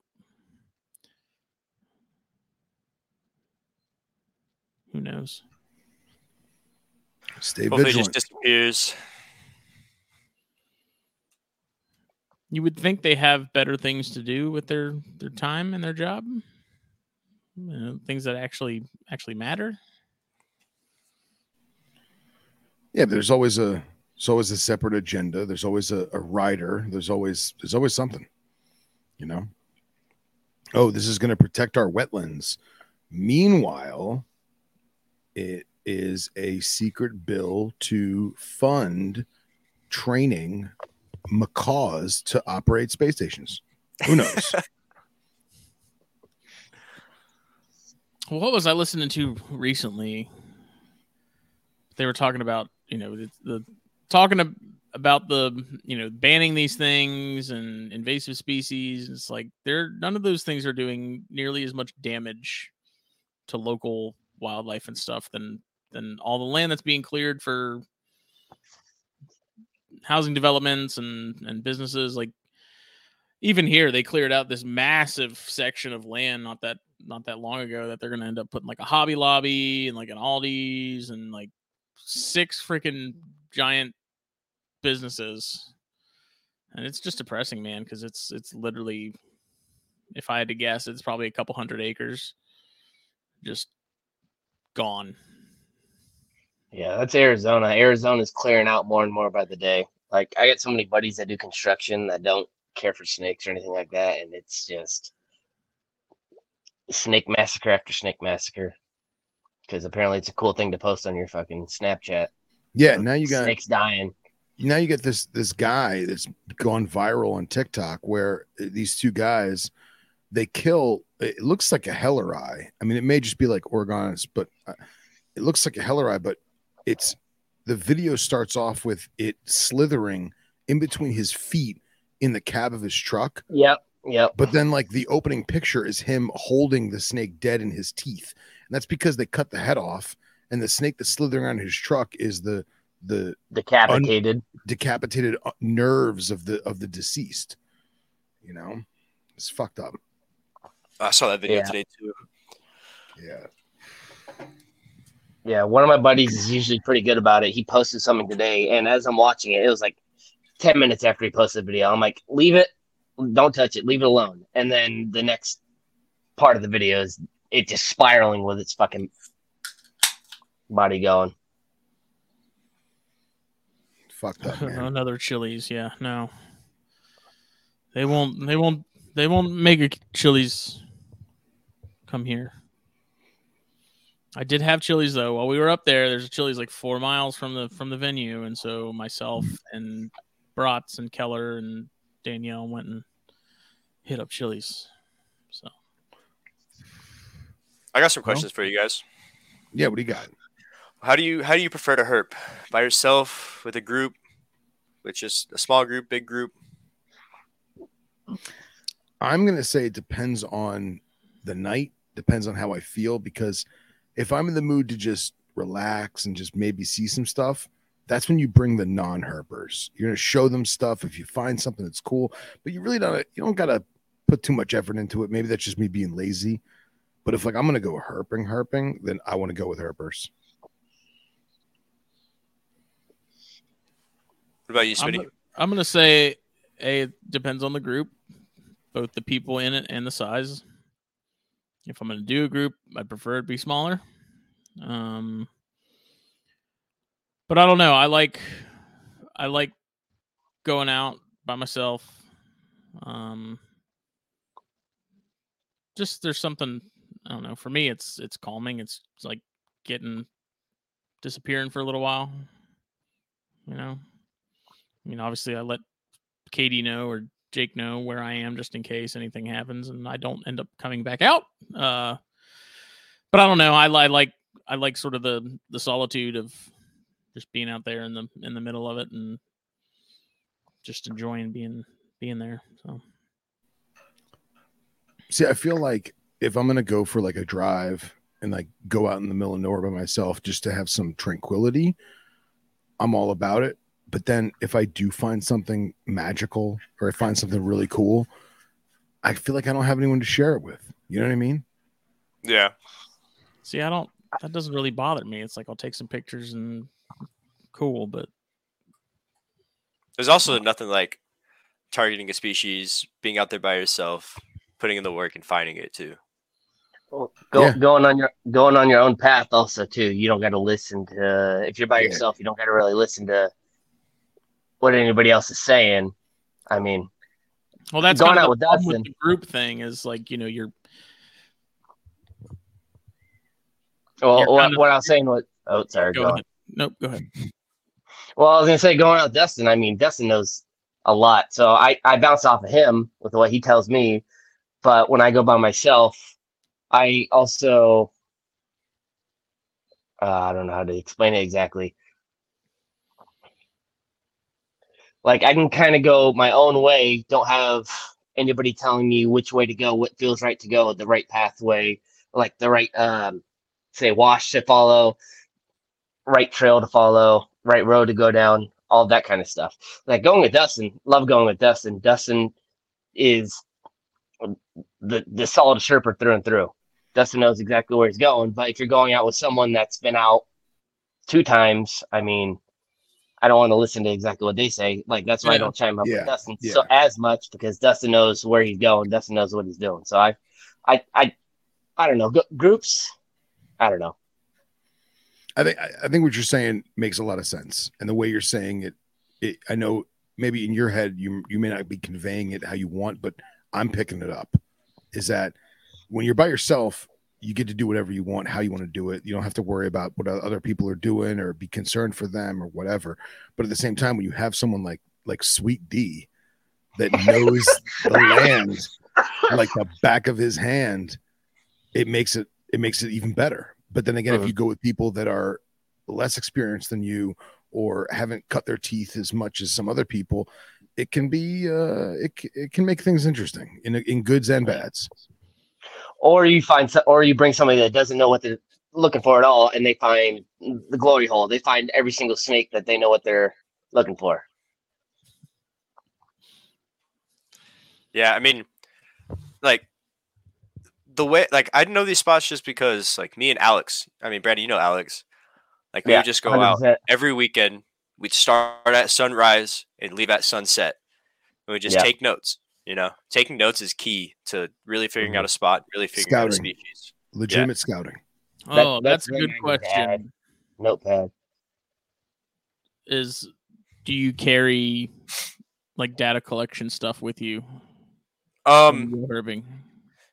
Who knows? Stay Hopefully, it vigilant. just disappears. You would think they have better things to do with their their time and their job. You know, things that actually actually matter. Yeah, there's always a there's always a separate agenda. There's always a, a rider. There's always there's always something. You know. Oh, this is going to protect our wetlands. Meanwhile, it is a secret bill to fund training macaws to operate space stations. Who knows? What was I listening to recently? They were talking about, you know, the, the talking ab- about the, you know, banning these things and invasive species. It's like they're none of those things are doing nearly as much damage to local wildlife and stuff than than all the land that's being cleared for housing developments and and businesses like even here they cleared out this massive section of land not that not that long ago that they're going to end up putting like a hobby lobby and like an aldi's and like six freaking giant businesses. And it's just depressing man because it's it's literally if i had to guess it's probably a couple hundred acres just gone Yeah, that's Arizona. Arizona's clearing out more and more by the day. Like I got so many buddies that do construction that don't care for snakes or anything like that, and it's just snake massacre after snake massacre. Because apparently it's a cool thing to post on your fucking Snapchat. yeah, now you got snakes dying. now you get this this guy that's gone viral on TikTok where these two guys they kill it looks like a helleri. I mean it may just be like oreganus, but uh, it looks like a helleri, but it's the video starts off with it slithering in between his feet in the cab of his truck, Yep, yep. but then like the opening picture is him holding the snake dead in his teeth. And that's because they cut the head off and the snake that's slithering around his truck is the the Decapitated. decapitated uh, nerves of the of the deceased. You know, it's fucked up. I saw that video Yeah. today too. Yeah, Yeah, one of my buddies is usually pretty good about it. He posted something today, and as I'm watching it, it was like 10 minutes after he posted the video. I'm like, leave it, don't touch it, leave it alone. And then the next part of the video is it just spiraling with its fucking body going. fucked up, man. Another Chili's, yeah. No, they won't. They won't. They won't make a Chili's come here. I did have Chili's though. While we were up there, there's a Chili's like four miles from the from the venue, and so myself mm. and Bratz and Keller and Danielle went and hit up Chili's. So I got some Well. questions for you guys. Yeah, what do you got? How do you how do you prefer to herp? By yourself, with a group, with just a small group, big group? I'm gonna say it depends on the night, depends on how I feel. Because if I'm in the mood to just relax and just maybe see some stuff, that's when you bring the non-herpers. You're gonna show them stuff if you find something that's cool, but you really don't. You don't gotta put too much effort into it. Maybe that's just me being lazy. But if like I'm gonna go herping, herping, then I want to go with herpers. What about you, I'm, I'm gonna say a it depends on the group, both the people in it and the size. If I'm gonna do a group, I prefer it be smaller. Um, but I don't know. I like I like going out by myself. Um, just there's something I don't know. For me, it's it's calming. It's, it's like getting disappearing for a little while. You know, I mean, obviously, I let Katie know or Jake know where I am just in case anything happens and I don't end up coming back out. Uh, but I don't know. I, I like I like sort of the the solitude of just being out there in the in the middle of it and just enjoying being being there. So See, I feel like if I'm gonna go for like a drive and like go out in the middle of nowhere by myself just to have some tranquility, I'm all about it. But then if I do find something magical or I find something really cool, I feel like I don't have anyone to share it with. You know what I mean? Yeah. see, I don't. That doesn't really bother me. It's like I'll take some pictures and cool, but There's also nothing like targeting a species, being out there by yourself, putting in the work and finding it too. Well, Go, Yeah. Going on your going on your own path, also too. You don't got to listen to if you're by Yeah. yourself. You don't got to really listen to what anybody else is saying. I mean, well, that's Going kind of out the with with Dustin. the group thing is like you know you're well, You're what, of- what I was saying was, oh, sorry, go go on. ahead. Nope, go ahead. Well, I was gonna say going out with Dustin. I mean, Dustin knows a lot, so I I bounce off of him with what he tells me. But when I go by myself, I also uh, I don't know how to explain it exactly. Like I can kind of go my own way. Don't have anybody telling me which way to go, what feels right to go, the right pathway, like the right um, say wash to follow, right trail to follow, right road to go down, all that kind of stuff. Like going with Dustin, love going with Dustin. Dustin is the the solid Sherper through and through. Dustin knows exactly where he's going. But if you're going out with someone that's been out two times, I mean, I don't want to listen to exactly what they say. Like that's why I don't chime up Yeah. with Dustin Yeah. so as much because Dustin knows where he's going. Dustin knows what he's doing. So I, I, I, I don't know. G- groups, I don't know. I think I I think what you're saying makes a lot of sense, and the way you're saying it, it I know maybe in your head you you may not be conveying it how you want, but I'm picking it up. Is that when you're by yourself, you get to do whatever you want, how you want to do it. You don't have to worry about what other people are doing or be concerned for them or whatever. But at the same time, when you have someone like like Sweet D that knows the land like the back of his hand, it makes it it makes it even better. But then again, if Mhm. you go with people that are less experienced than you or haven't cut their teeth as much as some other people, it can be uh it, it can make things interesting in in goods and bads. Or you find, or you bring somebody that doesn't know what they're looking for at all, and they find the glory hole. They find every single snake that they know what they're looking for. Yeah, I mean, like the way, like I know these spots just because, like me and Alex. I mean, Brandon, you know Alex. Like we Yeah, would just go out 100%. every weekend. We'd start at sunrise and leave at sunset, and we just Yeah. take notes. You know, taking notes is key to really figuring Mm-hmm. out a spot, really figuring out a Scouting. species. Legitimate scouting. That- Oh, that's that's, a good question. Notepad. Is do you carry like data collection stuff with you? Um, you herping?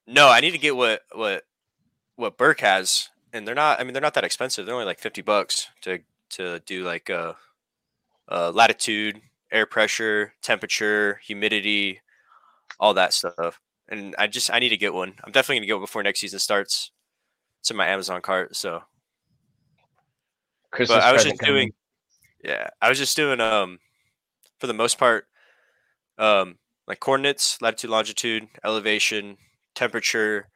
no, I need to get what what what Burke has, and they're not. I mean, they're not that expensive. They're only like fifty bucks to to do like uh, uh latitude, air pressure, temperature, humidity, all that stuff. And I just I need to get one. I'm definitely gonna get one before next season starts. It's in my Amazon cart. So, Christmas but I was just doing, yeah, I was just doing um, for the most part, um, like coordinates, latitude, longitude, elevation, temperature,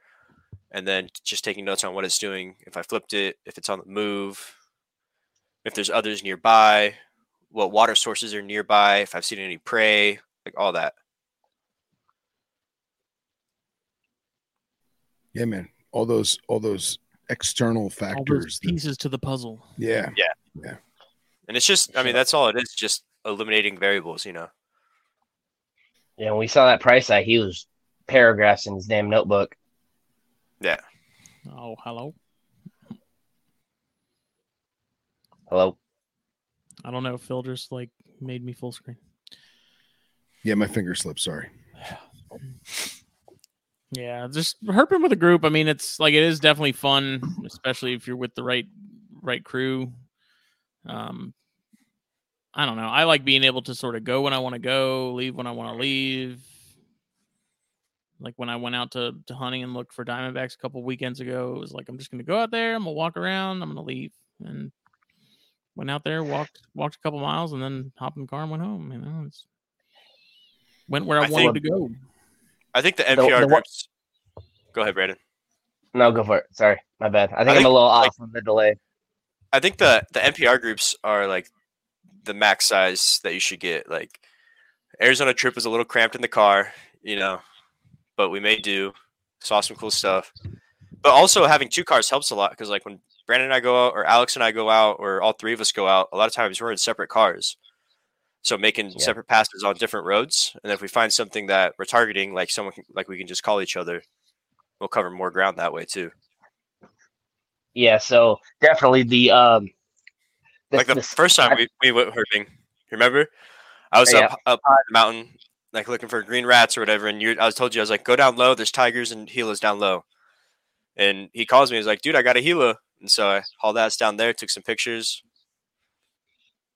and then just taking notes on what it's doing. If I flipped it, if it's on the move, if there's others nearby, what water sources are nearby, if I've seen any prey, like all that. Yeah, man. All those all those external All those factors. that- pieces to the puzzle. Yeah, yeah, yeah. And it's just, I mean, that's all it is, just eliminating variables, you know. Yeah, when we saw that price tag, he was paragraphs in his damn notebook. Yeah. Oh, hello. Hello. I don't know. Phil just like made me full screen. Yeah, my finger slipped. Sorry. Yeah, just herping with a group. I mean, it's like it is definitely fun, especially if you're with the right right crew. Um, I don't know. I like being able to sort of go when I want to go, leave when I want to leave. Like when I went out to, to hunting and looked for Diamondbacks a couple weekends ago, it was like I'm just gonna go out there, I'm gonna walk around, I'm gonna leave, and went out there, walked walked a couple miles, and then hopped in the car and went home. You know, it's went where I, I wanted think- to go. I think the The- NPR the what- groups. Go ahead, Brandon. No, go for it. Sorry, my bad. I think I am a little like- off on the delay. I think the the NPR groups are like the max size that you should get. Like Arizona trip was a little cramped in the car, you know, but we may do. Saw some cool stuff. But also having two cars helps a lot because like when Brandon and I go out, or Alex and I go out, or all three of us go out, a lot of times we're in separate cars. So making Yeah. separate passes on different roads, and if we find something that we're targeting, like someone can, like we can just call each other, we'll cover more ground that way too. Yeah, so definitely the um, like the this- first time we, we went herping, remember? I was Yeah. up up the mountain, like looking for green rats or whatever, and you I was told you I was like, go down low. There's tigers and Gilas down low, and he calls me. He's like, dude, I got a Gila, and so I hauled ass down there, took some pictures.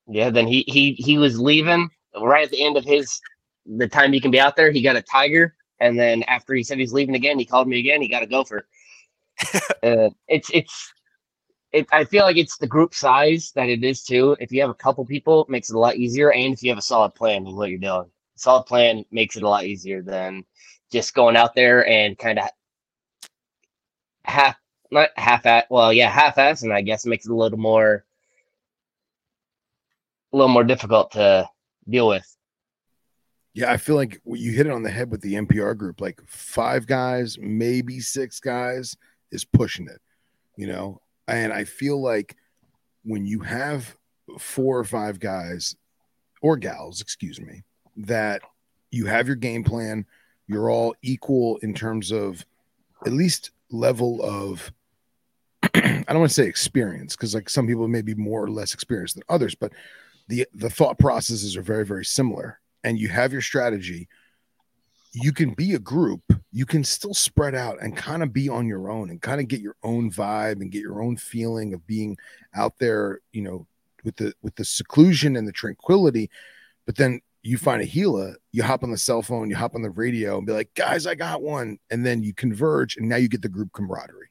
Yeah, then he he he was leaving right at the end of his the time he can be out there. He got a tiger, and then after he said he's leaving again, he called me again. He got a gopher. uh, it's it's it. I feel like it's the group size that it is too. If you have a couple people, it makes it a lot easier, and if you have a solid plan of what you're doing, solid plan makes it a lot easier than just going out there and kind of half not half at well yeah half ass, and I guess makes it a little more a little more difficult to deal with. Yeah, I feel like you hit it on the head with the NPR group. Like five guys, maybe six guys is pushing it, you know? And I feel like when you have four or five guys or gals, excuse me, that you have your game plan, you're all equal in terms of at least level of I don't want to say experience because like some people may be more or less experienced than others, but the the thought processes are very very similar and you have your strategy you can be a group you can still spread out and kind of be on your own and kind of get your own vibe and get your own feeling of being out there you know with the with the seclusion and the tranquility but then you find a Gila, you hop on the cell phone, you hop on the radio and be like, guys, I got one. And then you converge and now you get the group camaraderie.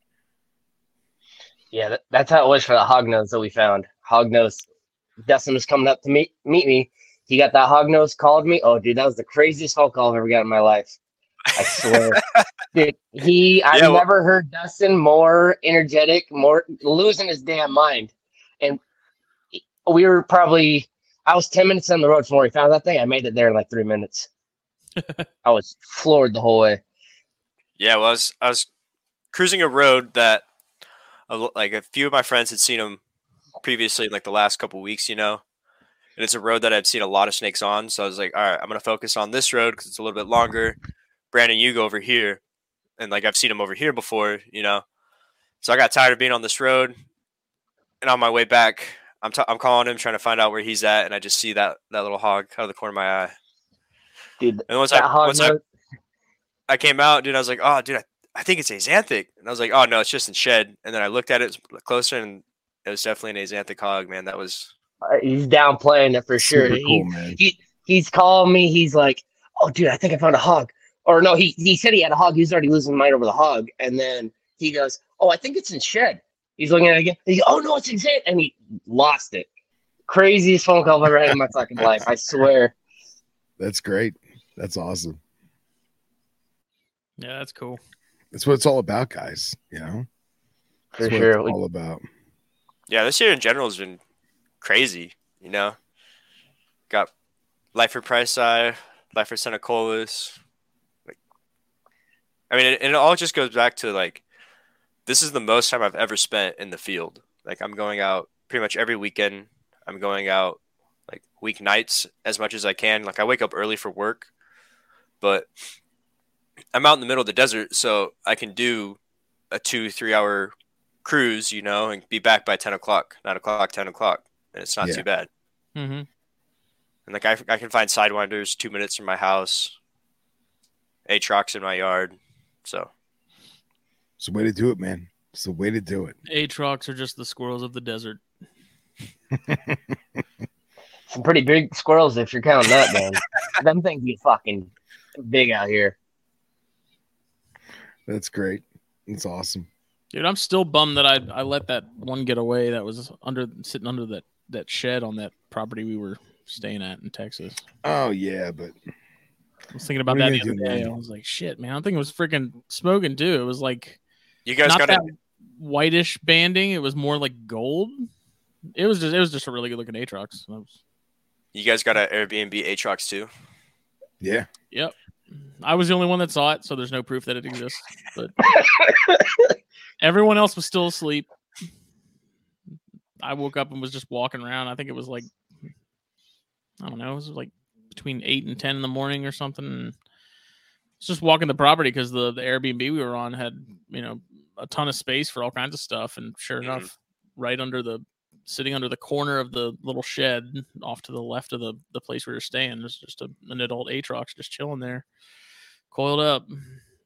Yeah, that, that's how it was for the hog nose that we found. Hog nose. Dustin was coming up to meet meet me. He got that hog nose, called me. Oh, dude, that was the craziest phone call I've ever got in my life. I swear. dude, he I've Yeah, well- never heard Dustin more energetic, more losing his damn mind. And we were probably I was 10 minutes on the road from where he found that thing. I made it there in like three minutes. I was floored the whole way. Yeah, well, I was I was cruising a road that like a few of my friends had seen him previously, like the last couple weeks, you know. And it's a road that I've seen a lot of snakes on, so I was like, all right, I'm gonna focus on this road because it's a little bit longer. Brandon, you go over here, and like I've seen him over here before, you know. So I got tired of being on this road, and on my way back, I'm t- I'm calling him trying to find out where he's at, and I just see that that little hog out of the corner of my eye. Dude, And once I once I I came out, dude. I was like, oh, dude, I, I think it's axanthic. And I was like, oh no, it's just in shed. And then I looked at it closer, and it was definitely an axanthic hog, man. That was uh, he's downplaying it for sure. Super he, man. He, he's calling me. He's like, "Oh, dude, I think I found a hog." Or no, he he said he had a hog. He was already losing his mind over the hog, and then he goes, "Oh, I think it's in shed." He's looking at it again. He "Oh no, it's in shed," and he lost it. Craziest phone call I've ever had in my fucking life. I swear. That's great. That's awesome. Yeah, that's cool. That's what it's all about, guys. You know, For That's what sure. it's all about. Yeah. This year in general has been crazy. You know, got life for Price uh, Eye, life for Senticolis. Like, I mean, it, it all just goes back to like, this is the most time I've ever spent in the field. Like, I'm going out pretty much every weekend. I'm going out like weeknights as much as I can. Like, I wake up early for work, but I'm out in the middle of the desert, so I can do a two, three hour cruise, you know, and be back by 10 o'clock, 9 o'clock, 10 o'clock. And it's not Yeah. too bad. Mm-hmm. And like I, I can find sidewinders two minutes from my house, Atrox in my yard. So It's the way to do it, man. It's the way to do it. Atrox are just the squirrels of the desert. Some pretty big squirrels if you're counting that, man. Them things get fucking big out here. That's great. That's awesome. Dude, I'm still bummed that I I let that one get away that was under sitting under that that shed on that property we were staying at in Texas. Oh yeah, but I was thinking about that the other day. man? I was like, shit, man. I think it was freaking smoking too. It was like You guys not got that to whitish banding. It was more like gold. It was just it was just a really good looking Atrox. That was- you guys got an Airbnb Atrox too. yeah. Yep. I was the only one that saw it, so there's no proof that it exists. But everyone else was still asleep. I woke up and was just walking around. I think it was like I don't know, it was like between eight and ten in the morning or something. And it's just walking the property because the, the Airbnb we were on had, you know, a ton of space for all kinds of stuff. And sure Mhm. enough, right under the sitting under the corner of the little shed off to the left of the, the place we were staying, there's just a, an adult Atrox just chilling there, coiled up.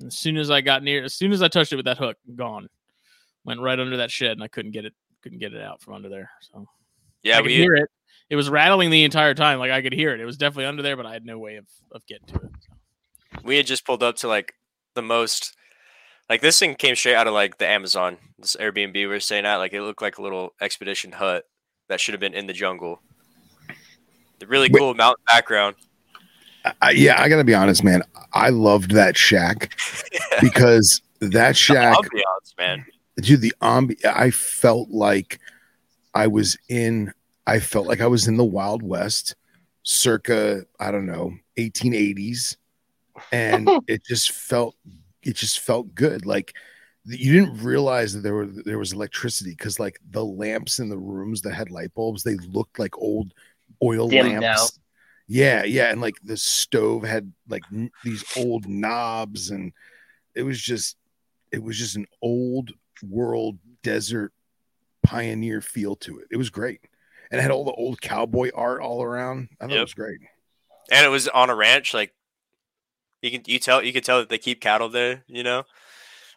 As soon as I got near, as soon as I touched it with that hook, gone. Went right under that shed, and I couldn't get it, couldn't get it out from under there. So Yeah, I could we hear it. It was rattling the entire time, like I could hear it. It was definitely under there, but I had no way of, of getting to it. we had just pulled up to like the most like this thing came straight out of like the Amazon. This Airbnb we were staying at, like it looked like a little expedition hut that should have been in the jungle. The really Wait. cool mountain background. I, yeah, I gotta be honest, man. I loved that shack because that shack, Ambiance, man. Dude. The ambi, I felt like I was in. I felt like I was in the Wild West, circa I don't know, 1880s, and it just felt. It just felt good. Like you didn't realize that there were there was electricity because like the lamps in the rooms that had light bulbs, they looked like old oil Dimmed lamps. out. Yeah, yeah, and like the stove had like n- these old knobs, and it was just, it was just an old world desert pioneer feel to it. It was great, and it had all the old cowboy art all around. I thought it was great. And it was on a ranch, like you can you tell you could tell that they keep cattle there, you know.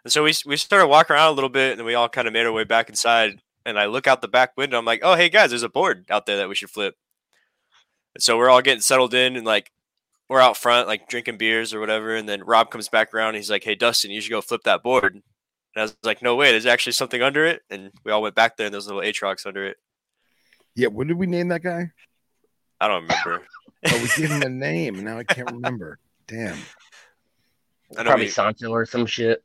And so we we started walking around a little bit, and then we all kind of made our way back inside. And I look out the back window. I'm like, "Oh, hey guys, there's a board out there that we should flip." And so we're all getting settled in, and like we're out front, like drinking beers or whatever. And then Rob comes back around. And he's like, "Hey, Dustin, you should go flip that board." And I was like, "No way, there's actually something under it." And we all went back there, and there's little Atrox under it. Yeah, what did we name that guy? I don't remember. Oh, we gave him a name, and now I can't remember. Damn. I know Probably we, Sancho or some shit.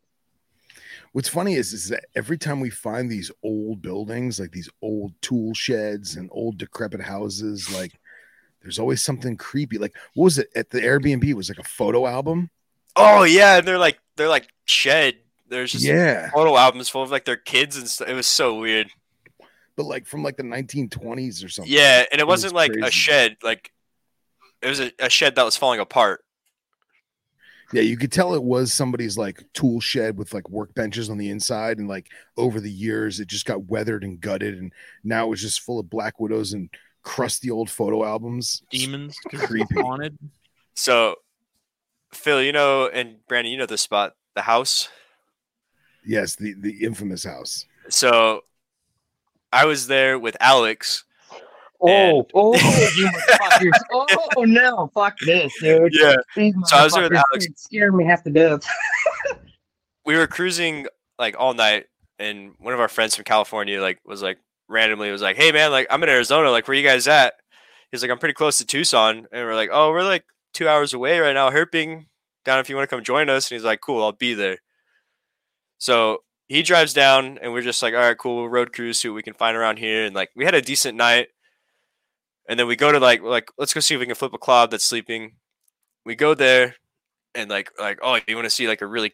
What's funny is, is that every time we find these old buildings, like these old tool sheds and old decrepit houses, like there's always something creepy. Like what was it at the Airbnb? It was like a photo album. oh yeah, and they're like they're like shed. There's just yeah, photo albums full of like their kids and stuff. It was so weird. but like from like the 1920s or something. Yeah, and it It was wasn't like a shed. Like it was a, a shed that was falling apart. Yeah, you could tell it was somebody's like tool shed with like workbenches on the inside, and like over the years it just got weathered and gutted, and now it was just full of black widows and crusty old photo albums. Demons, Creepy. haunted. So, Phil, you know, and Brandon, you know the spot, the house. Yes, the the infamous house. So, I was there with Alex. Oh, oh, you motherfuckers. Oh, no. Fuck this, dude. Yeah, These So I was there with Alex. scared me half to death. we were cruising like all night, and one of our friends from California like was like randomly was like, "Hey man, like I'm in Arizona. Like where you guys at?" He's like, "I'm pretty close to Tucson," and we're like, "Oh, we're like two hours away right now, herping down. If you want to come join us," and he's like, "Cool, I'll be there." So he drives down, and we're just like, "All right, cool, we'll road cruise, see what we can find around here." And like we had a decent night, and then we go to like like let's go see if we can flip a cloud that's sleeping. We go there, and like like oh, you want to see like a really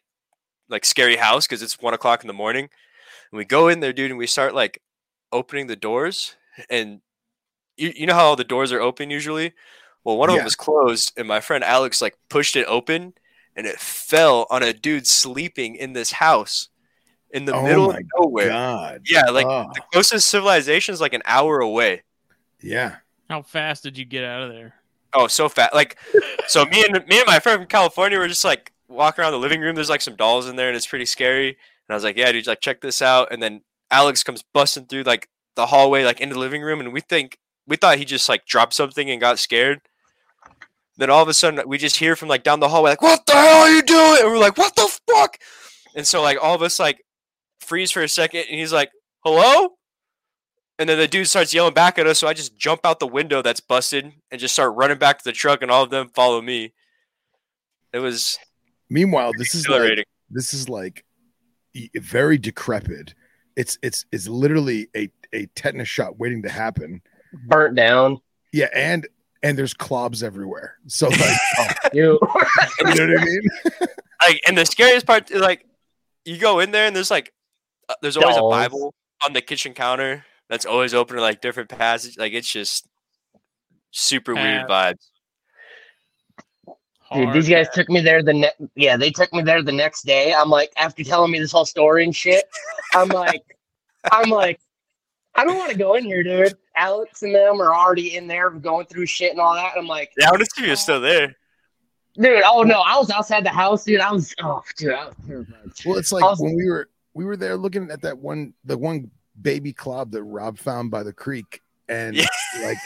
like scary house because it's one o'clock in the morning. And we go in there, dude, and we start like opening the doors. And you, you know how all the doors are open usually? Well, one of Yeah. them was closed, and my friend Alex like pushed it open and it fell on a dude sleeping in this house in the Oh middle of nowhere. God. Yeah, like Oh, the closest civilization is like an hour away. yeah. How fast did you get out of there? Oh, so fast! Like, so me and me and my friend from California were just like walking around the living room. There's like some dolls in there, and it's pretty scary. And I was like, "Yeah, dude, like check this out." And then Alex comes busting through like the hallway, like into the living room, and we think we thought he just like dropped something and got scared. Then all of a sudden, we just hear from like down the hallway, like, "What the hell are you doing?" And we're like, "What the fuck?" And so like all of us like freeze for a second, and he's like, "Hello." And then the dude starts yelling back at us, so I just jump out the window that's busted and just start running back to the truck, and all of them follow me. It was Meanwhile, this is like this is like very decrepit. It's it's it's literally a a tetanus shot waiting to happen. Burnt down. Yeah, and and there's clobs everywhere. So like, You. you know what I mean? like and the scariest part is like you go in there and there's like uh, there's always Dolls. a bible on the kitchen counter that's always open to like different passages like it's just super weird vibes Dude, Hard. these guys took me there the ne- yeah, they took me there the next day. I'm like, after telling me this whole story and shit, I'm like, I'm like, I don't want to go in here, dude. Alex and them are already in there going through shit and all that. And I'm like, yeah i want to see if you're still there dude, oh no, I was outside the house, dude. I was, oh, dude, I was terrified. Well, it's like Also- when we were we were there looking at that one the one baby clob that Rob found by the creek, and Yeah. like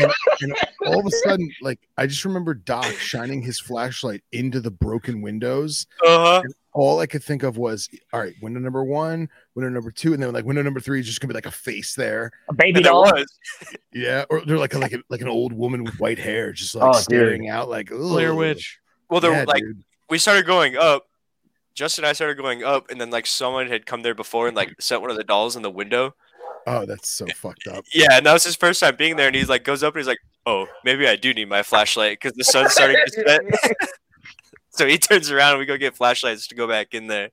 and, and all of a sudden, like I just remember Doc shining his flashlight into the broken windows. uh-huh All I could think of was, all right, window number one, window number two, and then like window number three is just gonna be like a face there. A baby and doll. was Yeah, or they're like a, like a, like an old woman with white hair, just like Oh, dude. staring out, like Blair Witch. well there Yeah, like dude. we started going up justin and i started going up and then like someone had come there before and like set one of the dolls in the window Oh, that's so fucked up. yeah and that was his first time being there and he's like goes up and he's like oh maybe i do need my flashlight because the sun's starting to set so he turns around and we go get flashlights to go back in there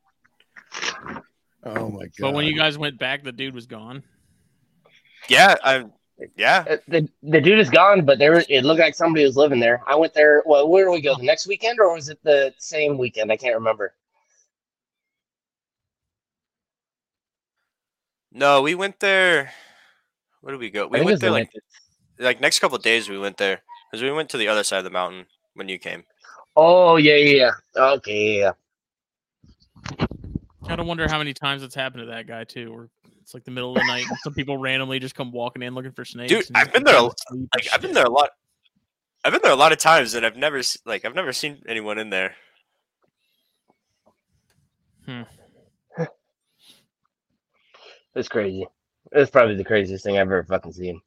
Oh my god! But when you guys went back, the dude was gone. Yeah, I'm. Yeah, Uh, the, the dude is gone, but there it looked like somebody was living there. I went there. Well, where did we go? The next weekend, or was it the same weekend? I can't remember. no, we went there. Where did we go? We went there like like next couple of days. We went there because we went to the other side of the mountain when you came. Oh yeah, yeah, yeah. Okay, yeah. yeah. Kind of wonder how many times it's happened to that guy too. or it's like the middle of the night, and some people randomly just come walking in looking for snakes. Dude, I've been there a- Like I've been there a lot. I've been there a lot of times, and I've never like I've never seen anyone in there. Hmm. It's crazy. It's probably the craziest thing I've ever fucking seen.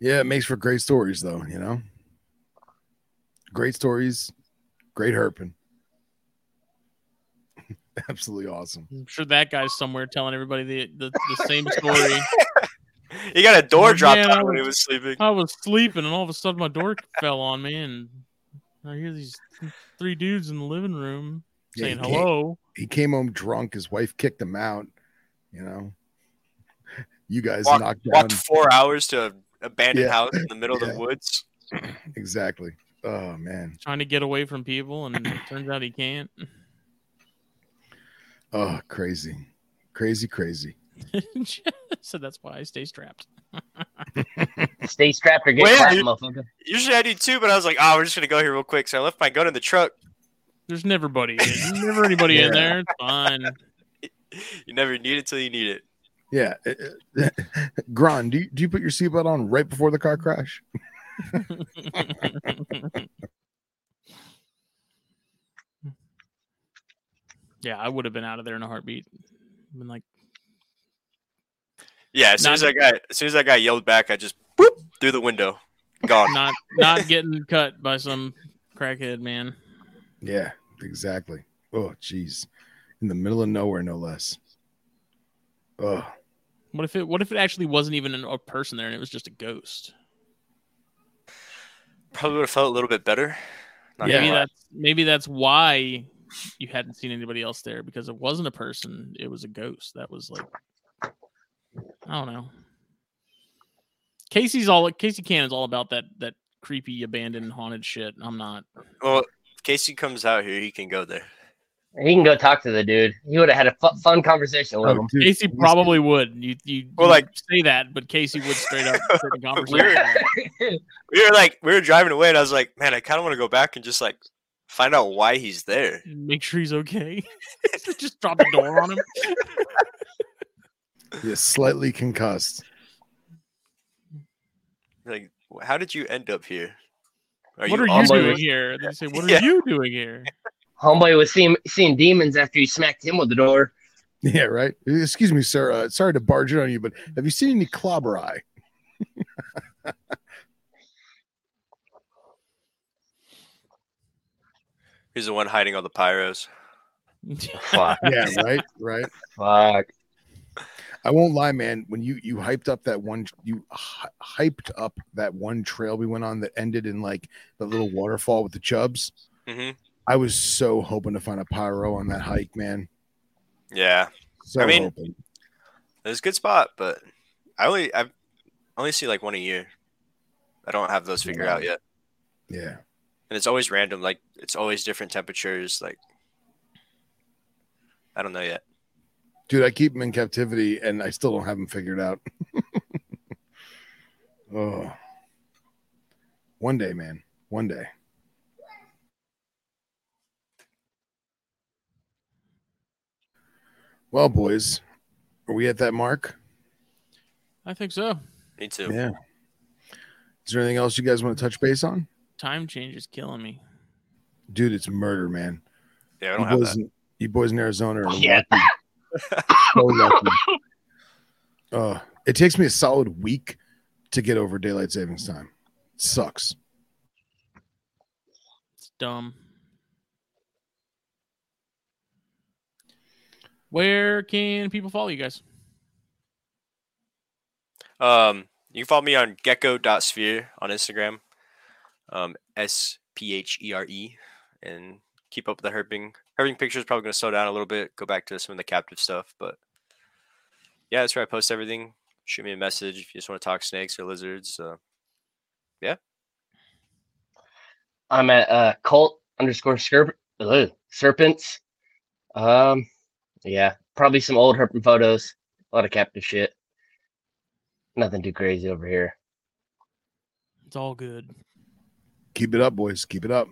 Yeah, it makes for great stories, though. You know, great stories, great herping. Absolutely awesome. I'm sure that guy's somewhere telling everybody the the, the same story. He got a door dropped man, on I when he was- was sleeping. I was sleeping, and all of a sudden my door fell on me, and I hear these three dudes in the living room Yeah, saying he came- hello. He came home drunk. His wife kicked him out. You know, you guys Walked- knocked down Walked four hours to an abandoned Yeah. house in the middle of the woods. exactly. Oh man. trying to get away from people, and it turns out he can't. Oh, crazy, crazy, crazy. so that's why I stay strapped. Stay strapped or get Well, yeah, clapped, motherfucker. Usually I do too, but I was like, oh, we're just gonna go here real quick. So I left my gun in the truck. There's never buddy, there's never anybody in there. It's fine. You never need it till you need it. Yeah, uh, uh, Grahn, do you, do you put your seatbelt on right before the car crash? yeah, I would have been out of there in a heartbeat. Been like, Yeah, as soon as that guy, as soon as that guy yelled back, I just whoop through the window, gone. not not getting cut by some crackhead man. Yeah, exactly. Oh, jeez, in the middle of nowhere, no less. Oh, What if it? What if it actually wasn't even an- a person there, and it was just a ghost? Probably would have felt a little bit better. Not maybe lie. that's maybe that's why you hadn't seen anybody else there because it wasn't a person; it was a ghost. That was like, I don't know. Casey's all Casey Cannon's all about that that creepy abandoned haunted shit. I'm not. Well, if Casey comes out here, he can go there. He can go talk to the dude. He would have had a fu- fun conversation with oh him. dude, Casey he's- probably would. You you Well, like- say that, but Casey would straight up sit in Weird. conversation. We were like, we were driving away, and I was like, man, I kind of want to go back and just like Find out why he's there. Make sure he's okay. Just drop the door on him. Yeah, slightly concussed. Like, how did you end up here? Are what are you doing here? They say, "What are Yeah. you doing here?" Homeboy was seeing seeing demons after you smacked him with the door. Yeah, right. Excuse me, sir. Uh, sorry to barge in on you, but have you seen any klauberi? He's the one hiding all the pyros. Fuck. Yeah, right, right. Fuck. I won't lie, man. When you you hyped up that one, you hy- hyped up that one trail we went on that ended in like the little waterfall with the chubs. hmm I was so hoping to find a pyro on that hike, man. Yeah, So I mean- hoping. it's a good spot, but I only I only see like one a year. I don't have those figured out yet, Yeah. and it's always random. Like it's always different temperatures. Like I don't know yet. Dude, I keep them in captivity and I still don't have them figured out. oh. One day, man. One day. Well, boys, are we at that mark? I think so. Me too. Yeah. Is there anything else you guys want to touch base on? Time change is killing me. Dude, it's murder, man. Yeah, I You don't have boys, that. in, you boys in Arizona are Yeah. lucky. so lucky. Uh, it takes me a solid week to get over daylight savings time. sucks. It's dumb. Where can people follow you guys? Um, you can follow me on gecko.sphere on Instagram. Um, S P H E R E, and keep up with the herping. Herping pictures probably going to slow down a little bit. Go back to some of the captive stuff, but yeah, that's where I post everything. Shoot me a message if you just want to talk snakes or lizards. Uh, yeah. I'm at uh, cult underscore serp- serpents. Um, yeah, probably some old herping photos. A lot of captive shit. Nothing too crazy over here. It's all good. Keep it up, boys. Keep it up.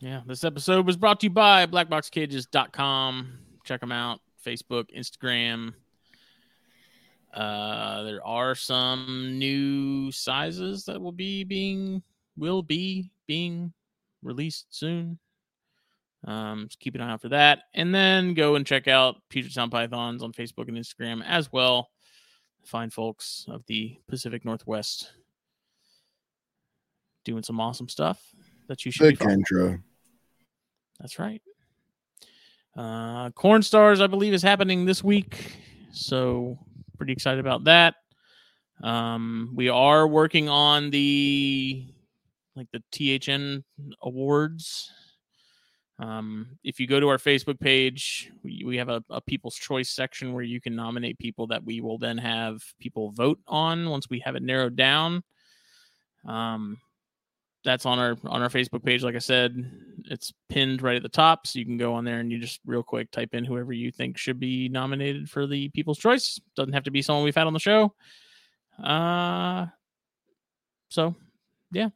Yeah, this episode was brought to you by blackboxcages.com. Check them out. Facebook, Instagram. Uh, there are some new sizes that will be being will be being released soon. Um, just keep an eye out for that, and then go and check out Puget Sound Pythons on Facebook and Instagram as well. Fine folks of the Pacific Northwest doing some awesome stuff that you should The be. Kendra. That's right. Uh, Corn Stars, I believe, is happening this week, so pretty excited about that. Um, we are working on the like the THN awards. Um, if you go to our Facebook page, we, we have a, a People's Choice section where you can nominate people that we will then have people vote on once we have it narrowed down. Um, that's on our on our Facebook page. Like I said, it's pinned right at the top, so you can go on there and you just real quick type in whoever you think should be nominated for the People's Choice. Doesn't have to be someone we've had on the show. Uh, so yeah,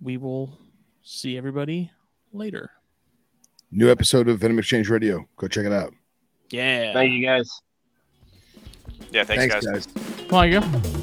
we will see everybody later. New episode of Venom Exchange Radio. Go check it out. Yeah, Thank you guys. yeah, thanks, guys. guys. Come on, you go.